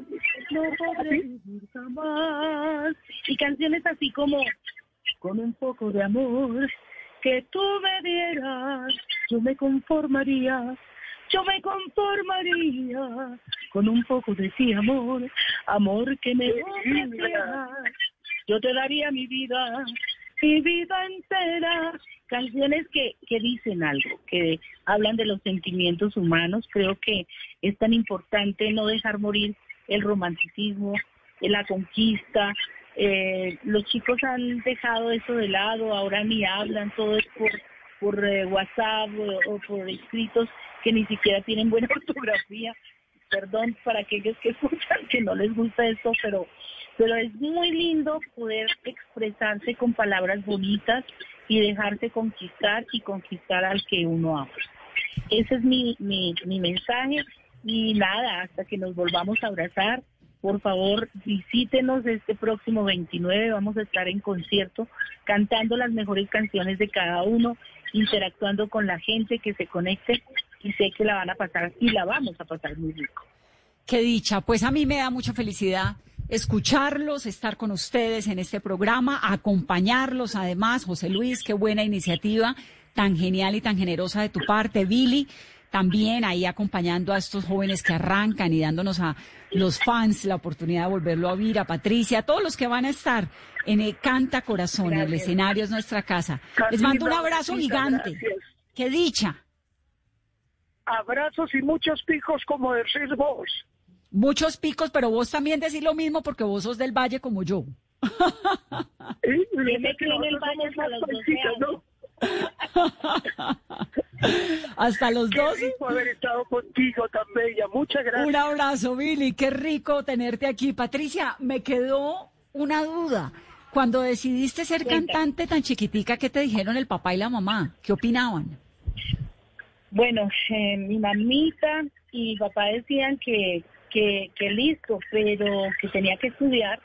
Speaker 10: no podré vivir jamás y canciones así como con un poco de amor que tú me dieras yo me conformaría yo me conformaría con un poco de sí amor, amor que me. Yo te daría mi vida, mi vida entera. Canciones que, que dicen algo, que hablan de los sentimientos humanos. Creo que es tan importante no dejar morir el romanticismo, la conquista. Eh, los chicos han dejado eso de lado, ahora ni hablan, todo es por por eh, WhatsApp o, o por escritos que ni siquiera tienen buena ortografía. Perdón para aquellos que escuchan que no les gusta esto, pero pero es muy lindo poder expresarse con palabras bonitas y dejarse conquistar y conquistar al que uno ama. Ese es mi, mi, mi mensaje y nada, hasta que nos volvamos a abrazar, por favor visítenos este próximo 29, vamos a estar en concierto cantando las mejores canciones de cada uno, interactuando con la gente que se conecte y sé que la van a pasar y la vamos a pasar muy rico.
Speaker 4: Qué dicha. Pues a mí me da mucha felicidad escucharlos, estar con ustedes en este programa, acompañarlos además. José Luis, qué buena iniciativa, tan genial y tan generosa de tu parte. Billy, también ahí acompañando a estos jóvenes que arrancan y dándonos a los fans la oportunidad de volverlo a oír, a Patricia, a todos los que van a estar en el Canta Corazón, el escenario es nuestra casa. Les mando un abrazo gigante.
Speaker 7: gracias.
Speaker 4: Qué dicha.
Speaker 7: Abrazos y muchos picos como decís vos.
Speaker 4: Muchos picos, pero vos también decís lo mismo porque vos sos del Valle como yo.
Speaker 7: Yo
Speaker 10: me crié en el Valle hasta los 12 años.
Speaker 4: Hasta los
Speaker 7: Qué
Speaker 4: 12.
Speaker 7: rico haber estado contigo tan bella. Muchas gracias.
Speaker 4: Un abrazo, Billy. Qué rico tenerte aquí. Patricia, me quedó una duda. Cuando decidiste ser
Speaker 10: Cuéntame.
Speaker 4: cantante tan chiquitica, ¿qué te dijeron el papá y la mamá? ¿Qué opinaban?
Speaker 10: Bueno, eh, mi mamita y mi papá decían que, que, que listo, pero que tenía que estudiar,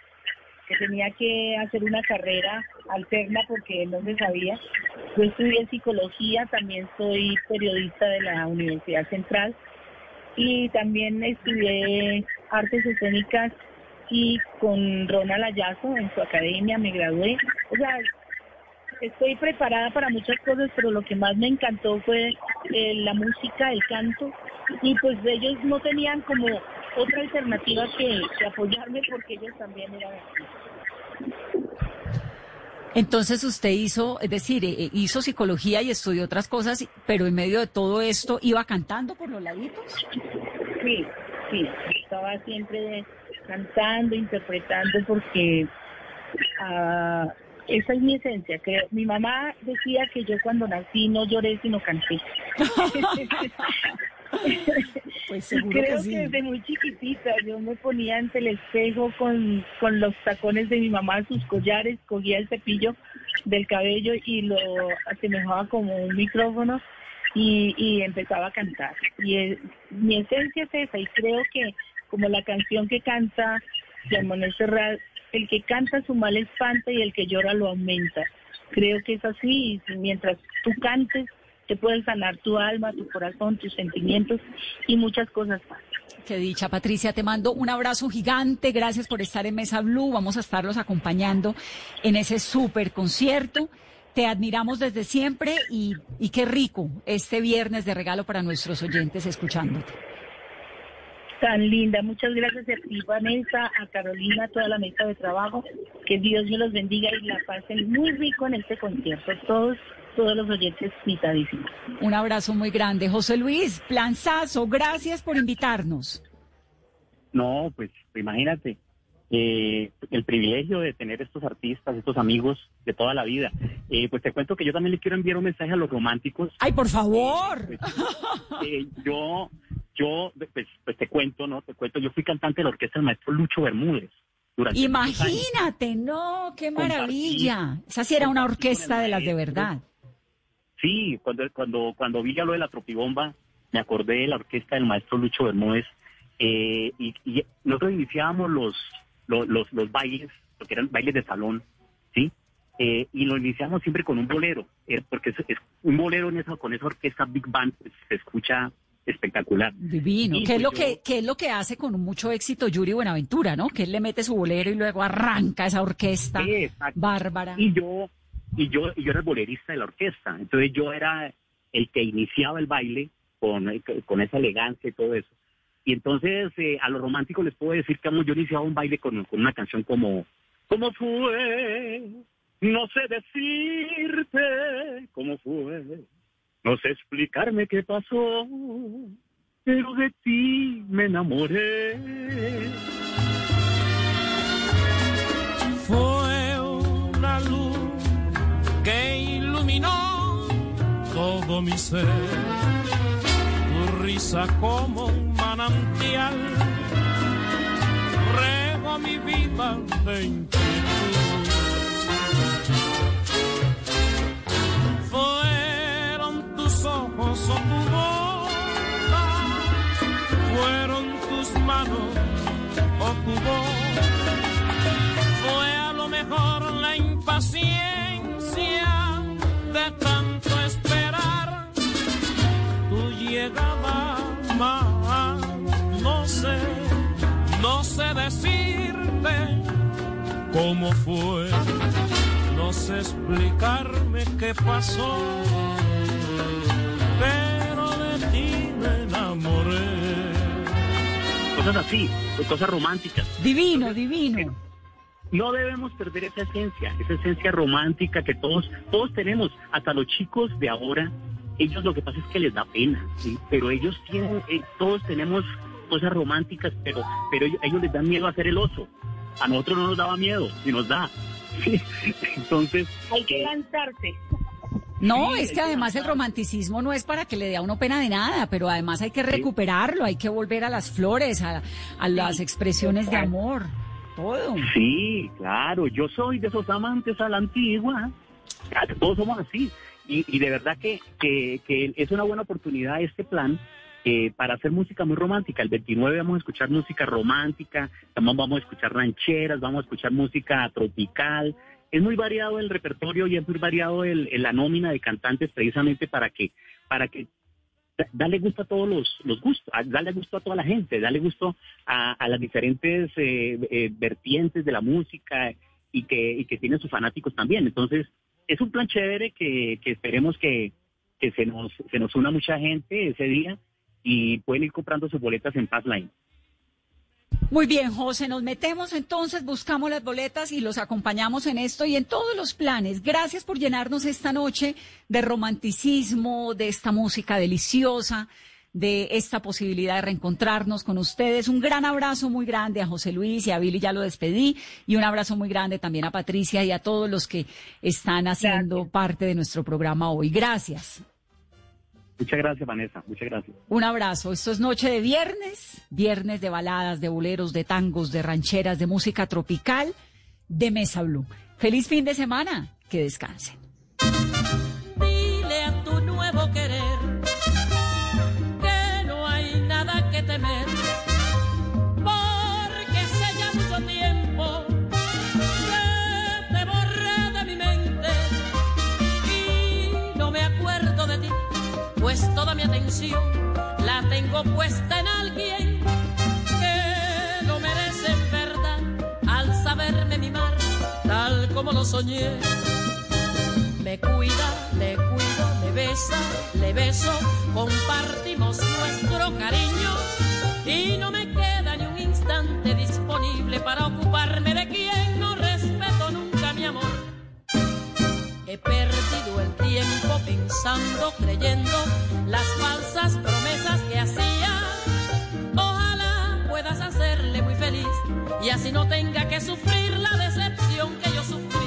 Speaker 10: que tenía que hacer una carrera alterna porque no se sabía. Yo estudié psicología, también soy periodista de la Universidad Central y también estudié artes escénicas y con Ronald Ayazo en su academia me gradué. O sea, estoy preparada para muchas cosas, pero lo que más me encantó fue eh, la música, el canto, y pues ellos no tenían como otra alternativa que, que apoyarme porque ellos también eran así.
Speaker 4: Entonces usted hizo, es decir, eh, hizo psicología y estudió otras cosas, pero en medio de todo esto iba cantando por los laditos.
Speaker 10: Sí, sí, estaba siempre cantando, interpretando, porque ah, esa es mi esencia. Creo. Mi mamá decía que yo cuando nací no lloré, sino canté.
Speaker 4: Pues seguro
Speaker 10: Creo
Speaker 4: que sí.
Speaker 10: desde muy chiquitita yo me ponía ante el espejo con, con los tacones de mi mamá, sus collares, cogía el cepillo del cabello y lo asemejaba como un micrófono y, y empezaba a cantar. Y eh, mi esencia es esa y creo que como la canción que canta Yamonel Serrat, el que canta su mal espanta y el que llora lo aumenta. Creo que es así y mientras tú cantes te puedes sanar tu alma, tu corazón, tus sentimientos y muchas cosas más.
Speaker 4: Qué dicha, Patricia. Te mando un abrazo gigante. Gracias por estar en Mesa Blue. Vamos a estarlos acompañando en ese súper concierto. Te admiramos desde siempre y, y qué rico este viernes de regalo para nuestros oyentes escuchándote.
Speaker 10: Tan linda, muchas gracias a ti, Vanessa, a Carolina, a toda la mesa de trabajo. Que Dios me los bendiga y la pasen muy rico en este concierto. Todos, todos los oyentes mitadísimos.
Speaker 4: Un abrazo muy grande. José Luis, planzazo, gracias por invitarnos.
Speaker 9: No, pues imagínate, eh, el privilegio de tener estos artistas, estos amigos de toda la vida. Eh, pues te cuento que yo también le quiero enviar un mensaje a los románticos.
Speaker 4: Ay, por favor.
Speaker 9: Eh, yo, yo, pues, pues te cuento, ¿no? Te cuento, yo fui cantante de la orquesta del maestro Lucho Bermúdez. Durante.
Speaker 4: Imagínate, no, qué maravilla. Esa sí era una orquesta de las de verdad.
Speaker 9: Sí, cuando, cuando, cuando vi ya lo de la tropibomba, me acordé de la orquesta del maestro Lucho Bermúdez. eh, y, y nosotros iniciábamos los, los, los, los bailes, lo que eran bailes de salón, ¿sí? Eh, y lo iniciamos siempre con un bolero, eh, porque es, es un bolero en esa, con esa orquesta Big Band pues, se escucha espectacular.
Speaker 4: Divino. ¿Qué es
Speaker 9: pues
Speaker 4: lo
Speaker 9: yo-
Speaker 4: que, qué es lo que hace con mucho éxito Yuri Buenaventura, no? Que él le mete su bolero y luego arranca esa orquesta
Speaker 9: Exacto.
Speaker 4: bárbara.
Speaker 9: Y yo, y yo, yo era el bolerista de la orquesta. Entonces yo era el que iniciaba el baile con, con esa elegancia y todo eso. Y entonces eh, a los románticos les puedo decir que vamos, yo iniciaba un baile con, con una canción como ¿Cómo fue? No sé decirte cómo fue. No sé explicarme qué pasó, pero de ti me enamoré.
Speaker 24: Todo mi ser. Tu risa como un manantial rego mi vida de inquietud. Fueron tus ojos o tu boca, fueron tus manos o tu voz fue a lo mejor la impaciencia de tanto sé decirte cómo fue, no sé explicarme qué pasó, pero de ti me enamoré.
Speaker 9: Cosas así, cosas románticas.
Speaker 4: Divino, divino.
Speaker 9: No debemos perder esa esencia, esa esencia romántica que todos, todos tenemos, hasta los chicos de ahora, ellos lo que pasa es que les da pena, ¿sí? pero ellos tienen, eh, todos tenemos cosas románticas, pero, pero ellos, ellos les dan miedo a hacer el oso. A nosotros no nos daba miedo, y nos da. ¿sí? Entonces,
Speaker 10: Hay que
Speaker 9: eh,
Speaker 10: lanzarse.
Speaker 4: No,
Speaker 9: Sí,
Speaker 4: es que además el romanticismo no es para que le dé a uno pena de nada, pero además hay que recuperarlo, hay que volver a las flores, a, a las expresiones de amor, todo.
Speaker 9: Sí, claro, yo soy de esos amantes a la antigua. Todos somos así. Y, y de verdad que, que, que es una buena oportunidad este plan eh, para hacer música muy romántica. El 29 vamos a escuchar música romántica, también vamos a escuchar rancheras, vamos a escuchar música tropical. Es muy variado el repertorio y es muy variado el, la nómina de cantantes precisamente para que, para que da- darle gusto a todos los, los gustos, darle gusto a toda la gente, darle gusto a, a las diferentes eh, eh, vertientes de la música y que, y que tienen sus fanáticos también. Entonces, es un plan chévere que, que esperemos que, que se, nos, se nos una mucha gente ese día y pueden ir comprando sus boletas en Passline.
Speaker 4: Muy bien, José, nos metemos entonces, buscamos las boletas y los acompañamos en esto y en todos los planes. Gracias por llenarnos esta noche de romanticismo, de esta música deliciosa, de esta posibilidad de reencontrarnos con ustedes. Un gran abrazo muy grande a José Luis y a Billy, ya lo despedí, y un abrazo muy grande también a Patricia y a todos los que están haciendo parte de nuestro programa hoy. Gracias.
Speaker 9: Muchas gracias, Vanessa. Muchas gracias.
Speaker 4: Un abrazo. Esto es noche de viernes, viernes de baladas, de boleros, de tangos, de rancheras, de música tropical, de Mesa Blue. Feliz fin de semana. Que descansen.
Speaker 25: La tengo puesta en alguien que lo merece en verdad al saberme mimar tal como lo soñé. Me cuida, le cuido, me besa, le beso, compartimos nuestro cariño y no me queda ni un instante disponible para ocuparme de quien He perdido el tiempo pensando, creyendo las falsas promesas que hacía. Ojalá puedas hacerle muy feliz y así no tenga que sufrir la decepción que yo sufrí.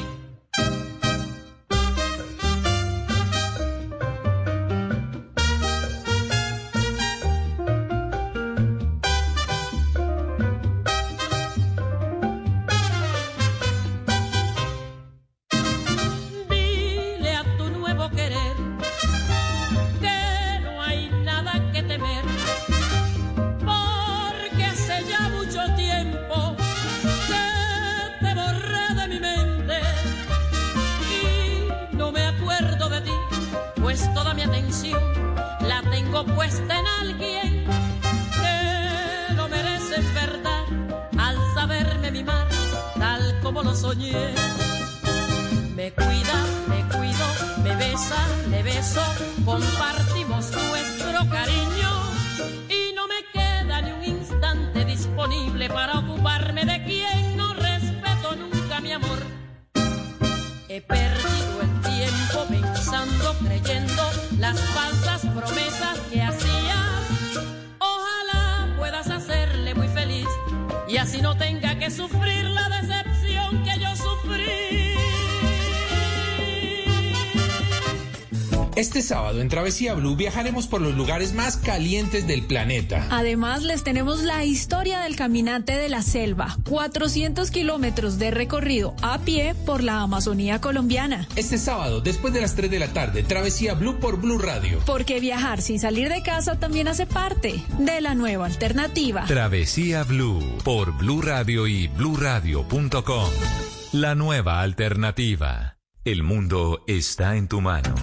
Speaker 13: Sábado en Travesía Blue viajaremos por los lugares más calientes del planeta.
Speaker 26: Además, les tenemos la historia del caminante de la selva. 400 kilómetros de recorrido a pie por la Amazonía colombiana.
Speaker 13: Este sábado, después de las 3 de la tarde, Travesía Blue por Blue Radio.
Speaker 26: Porque viajar sin salir de casa también hace parte de la nueva alternativa.
Speaker 2: Travesía Blue por Blue Radio y bluradio.com. La nueva alternativa. El mundo está en tu mano.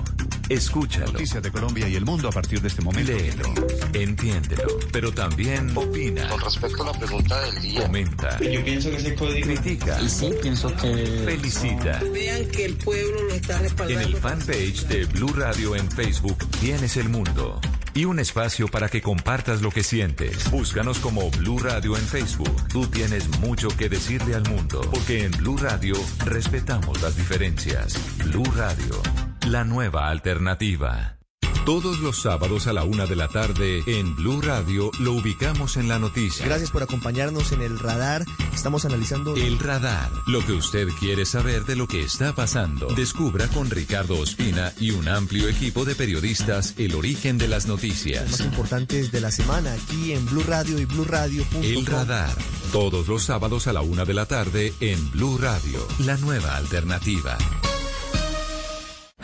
Speaker 2: Escúchalo.
Speaker 27: Noticias de Colombia y el mundo a partir de este momento.
Speaker 2: Léelo, entiéndelo, pero también opina.
Speaker 28: Con respecto a la pregunta del día.
Speaker 2: Comenta.
Speaker 28: Yo pienso que ese código.
Speaker 2: Critica.
Speaker 28: Y sí, pienso que.
Speaker 2: Felicita.
Speaker 28: Vean que el pueblo lo está respaldando.
Speaker 2: En el fanpage de Blue Radio en Facebook tienes el mundo. Y un espacio para que compartas lo que sientes. Búscanos como Blue Radio en Facebook. Tú tienes mucho que decirle al mundo, porque en Blue Radio respetamos las diferencias. Blue Radio, la nueva alternativa. Todos los sábados a la una de la tarde en Blue Radio lo ubicamos en la noticia.
Speaker 29: Gracias por acompañarnos en el radar. Estamos analizando
Speaker 2: El radar, lo que usted quiere saber de lo que está pasando. Descubra con Ricardo Ospina y un amplio equipo de periodistas el origen de las
Speaker 29: más
Speaker 2: noticias.
Speaker 29: importantes de la semana aquí en Blue Radio y BlueRadio.com.
Speaker 2: El radar, todos los sábados a la una de la tarde en Blue Radio, la nueva alternativa.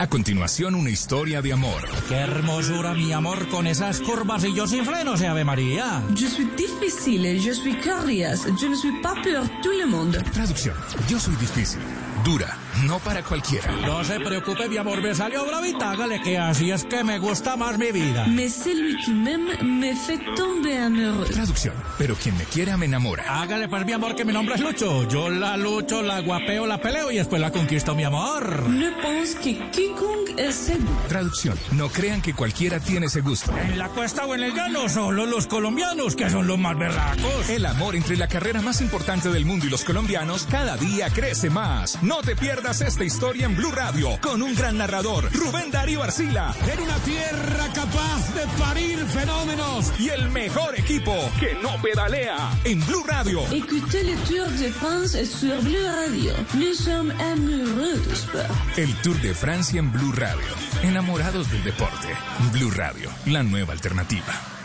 Speaker 12: A continuación, una historia de amor.
Speaker 30: Qué hermosura, mi amor, con esas curvas y yo sin frenos, Ave María.
Speaker 25: Je suis difficile, je suis curious, je ne suis pas pour tout le monde.
Speaker 12: Traducción. Yo soy difícil, dura, no para cualquiera.
Speaker 30: No se preocupe, mi amor, me salió bravita, hágale que así es que me gusta más mi vida.
Speaker 25: Mais celui qui m'aime me fait tomber amoureux.
Speaker 12: Traducción. Pero quien me quiera me enamora.
Speaker 30: Hágale pues, mi amor, que mi nombre es Lucho. Yo la lucho, la guapeo, la peleo y después la conquisto, mi amor.
Speaker 25: Ne pense que quiconque seguro.
Speaker 12: Traducción. No crean que cualquiera tiene ese gusto.
Speaker 30: En la cuesta o en el llano, solo los colombianos, que son los más berracos.
Speaker 12: El amor entre la carrera más importante del mundo y los colombianos cada día crece más. No te pierdas esta historia en Blue Radio con un gran narrador, Rubén Darío Arcila.
Speaker 31: En una tierra capaz de parir fenómenos.
Speaker 12: Y el mejor equipo que no pedalea en Blue Radio.
Speaker 25: Écoutez le Tour de France sur Blue Radio. Nous sommes amoureux du sport.
Speaker 12: El Tour de Francia en Blue Radio. enamorados del deporte. Blue Radio, la nueva alternativa.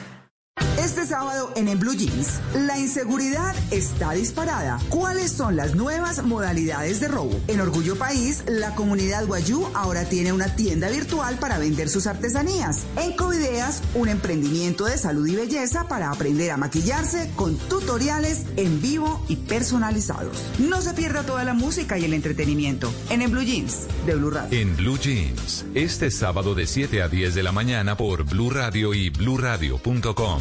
Speaker 32: Este sábado en En Blue Jeans, la inseguridad está disparada. ¿Cuáles son las nuevas modalidades de robo? En Orgullo País, la comunidad Guayú ahora tiene una tienda virtual para vender sus artesanías. En Covideas, un emprendimiento de salud y belleza para aprender a maquillarse con tutoriales en vivo y personalizados. No se pierda toda la música y el entretenimiento en En Blue Jeans de Blue Radio.
Speaker 2: En Blue Jeans, este sábado de 7 a 10 de la mañana por Blue Radio y bluradio.com.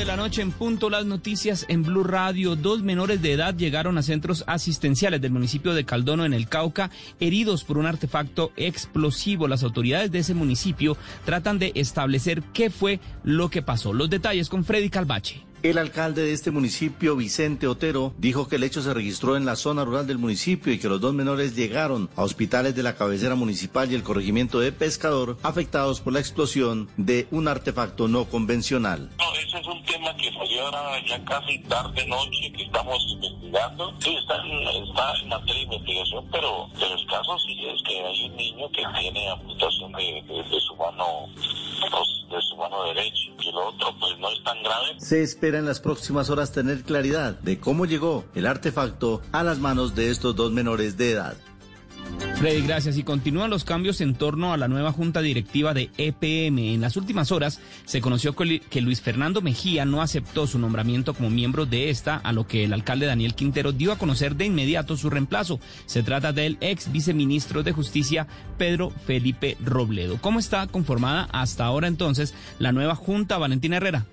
Speaker 33: 9 de la noche en punto las noticias en Blue Radio. Dos menores de edad llegaron a centros asistenciales del municipio de Caldono en el Cauca heridos por un artefacto explosivo. Las autoridades de ese municipio tratan de establecer qué fue lo que pasó. Los detalles con Freddy Calvache.
Speaker 34: El alcalde de este municipio, Vicente Otero, dijo que el hecho se registró en la zona rural del municipio y que los dos menores llegaron a hospitales de la cabecera municipal y el corregimiento de Pescador afectados por la explosión de un artefacto no convencional.
Speaker 35: No, ese es un tema que salió ahora ya casi tarde noche que estamos investigando. Sí, está en, está en materia de investigación, pero, pero el caso sí es que hay un niño que tiene amputación de, de, de su mano pues, de su mano derecha y el otro pues no es tan grave.
Speaker 34: Se espera en las próximas horas tener claridad de cómo llegó el artefacto a las manos de estos dos menores de edad.
Speaker 33: Freddy, gracias. Y continúan los cambios en torno a la nueva junta directiva de EPM. En las últimas horas se conoció que Luis Fernando Mejía no aceptó su nombramiento como miembro de esta, a lo que el alcalde Daniel Quintero dio a conocer de inmediato su reemplazo. Se trata del ex viceministro de Justicia, Pedro Felipe Robledo. ¿Cómo está conformada hasta ahora entonces la nueva junta, Valentina Herrera?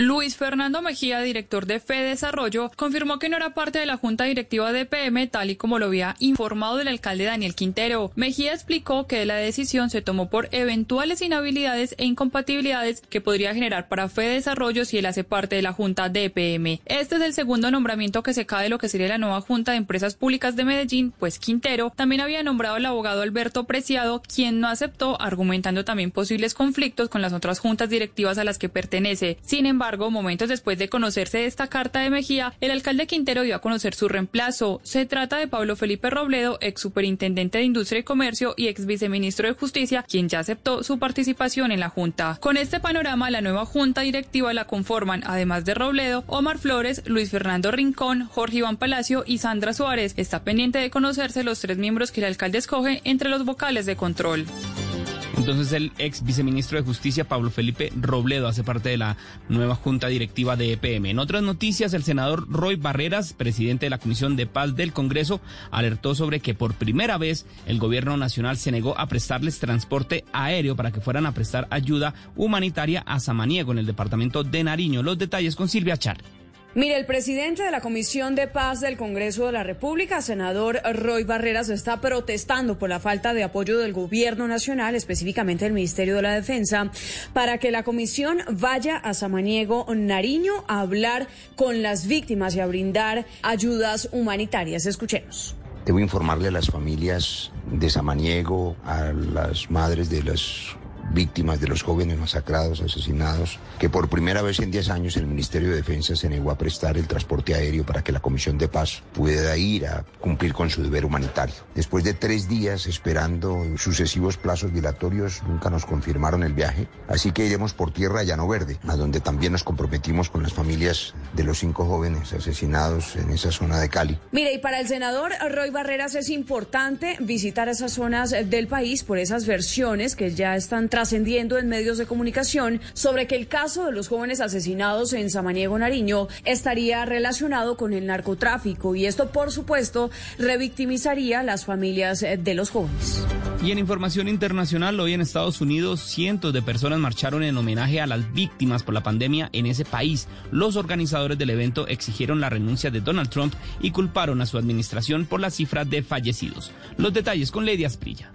Speaker 26: Luis Fernando Mejía, director de Fede Desarrollo, confirmó que no era parte de la junta directiva de PM, tal y como lo había informado el alcalde Daniel Quintero. Mejía explicó que la decisión se tomó por eventuales inhabilidades e incompatibilidades que podría generar para Fede Desarrollo si él hace parte de la junta de PM. Este es el segundo nombramiento que se cae de lo que sería la nueva junta de empresas públicas de Medellín, pues Quintero también había nombrado al abogado Alberto Preciado, quien no aceptó, argumentando también posibles conflictos con las otras juntas directivas a las que pertenece. Sin embargo, momentos después de conocerse esta carta de Mejía, el alcalde Quintero dio a conocer su reemplazo. Se trata de Pablo Felipe Robledo, ex superintendente de Industria y Comercio y ex viceministro de Justicia, quien ya aceptó su participación en la Junta. Con este panorama, la nueva Junta Directiva la conforman, además de Robledo, Omar Flores, Luis Fernando Rincón, Jorge Iván Palacio y Sandra Suárez. Está pendiente de conocerse los tres miembros que el alcalde escoge entre los vocales de control.
Speaker 33: Entonces el ex viceministro de Justicia, Pablo Felipe Robledo, hace parte de la nueva junta directiva de EPM. En otras noticias, el senador Roy Barreras, presidente de la Comisión de Paz del Congreso, alertó sobre que por primera vez el gobierno nacional se negó a prestarles transporte aéreo para que fueran a prestar ayuda humanitaria a Samaniego en el departamento de Nariño. Los detalles con Silvia Char.
Speaker 36: Mire, el presidente de la Comisión de Paz del Congreso de la República, senador Roy Barreras, está protestando por la falta de apoyo del Gobierno Nacional, específicamente del Ministerio de la Defensa, para que la comisión vaya a Samaniego, Nariño, a hablar con las víctimas y a brindar ayudas humanitarias. Escuchemos.
Speaker 37: Debo informarle a las familias de Samaniego, a las madres de las víctimas de los jóvenes masacrados, asesinados, que por primera vez en 10 años el Ministerio de Defensa se negó a prestar el transporte aéreo para que la Comisión de Paz pudiera ir a cumplir con su deber humanitario. Después de tres días esperando sucesivos plazos dilatorios, nunca nos confirmaron el viaje, así que iremos por tierra a Llano Verde, a donde también nos comprometimos con las familias de los cinco jóvenes asesinados en esa zona de Cali.
Speaker 36: Mire, y para el senador Roy Barreras es importante visitar esas zonas del país por esas versiones que ya están trascendiendo en medios de comunicación sobre que el caso de los jóvenes asesinados en Samaniego, Nariño, estaría relacionado con el narcotráfico y esto, por supuesto, revictimizaría las familias de los jóvenes.
Speaker 33: Y en información internacional, hoy en Estados Unidos, cientos de personas marcharon en homenaje a las víctimas por la pandemia en ese país. Los organizadores del evento exigieron la renuncia de Donald Trump y culparon a su administración por la cifra de fallecidos. Los detalles con Lady Asprilla.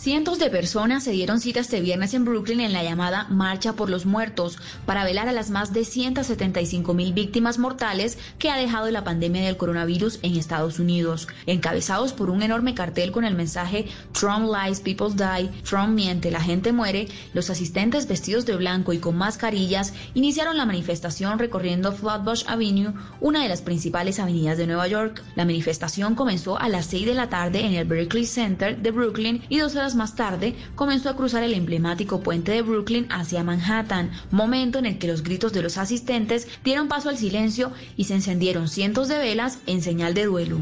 Speaker 14: Cientos de personas se dieron cita este viernes en Brooklyn en la llamada Marcha por los Muertos para velar a las más de 175 mil víctimas mortales que ha dejado la pandemia del coronavirus en Estados Unidos. Encabezados por un enorme cartel con el mensaje Trump lies, people die, Trump miente, la gente muere, los asistentes vestidos de blanco y con mascarillas iniciaron la manifestación recorriendo Flatbush Avenue, una de las principales avenidas de Nueva York. La manifestación comenzó a las 6 de la tarde en el Berkeley Center de Brooklyn y dos más tarde comenzó a cruzar el emblemático puente de Brooklyn hacia Manhattan, momento en el que los gritos de los asistentes dieron paso al silencio y se encendieron cientos de velas en señal de duelo.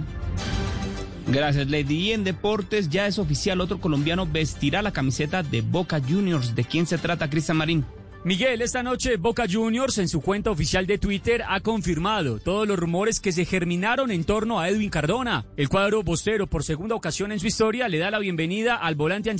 Speaker 33: Gracias, Lady. Y en deportes ya es oficial, otro colombiano vestirá la camiseta de Boca Juniors. ¿De quién se trata, Cristian Marín?
Speaker 38: Miguel, esta noche Boca Juniors en su cuenta oficial de Twitter ha confirmado todos los rumores que se germinaron en torno a Edwin Cardona. El cuadro bostero por segunda ocasión en su historia le da la bienvenida al volante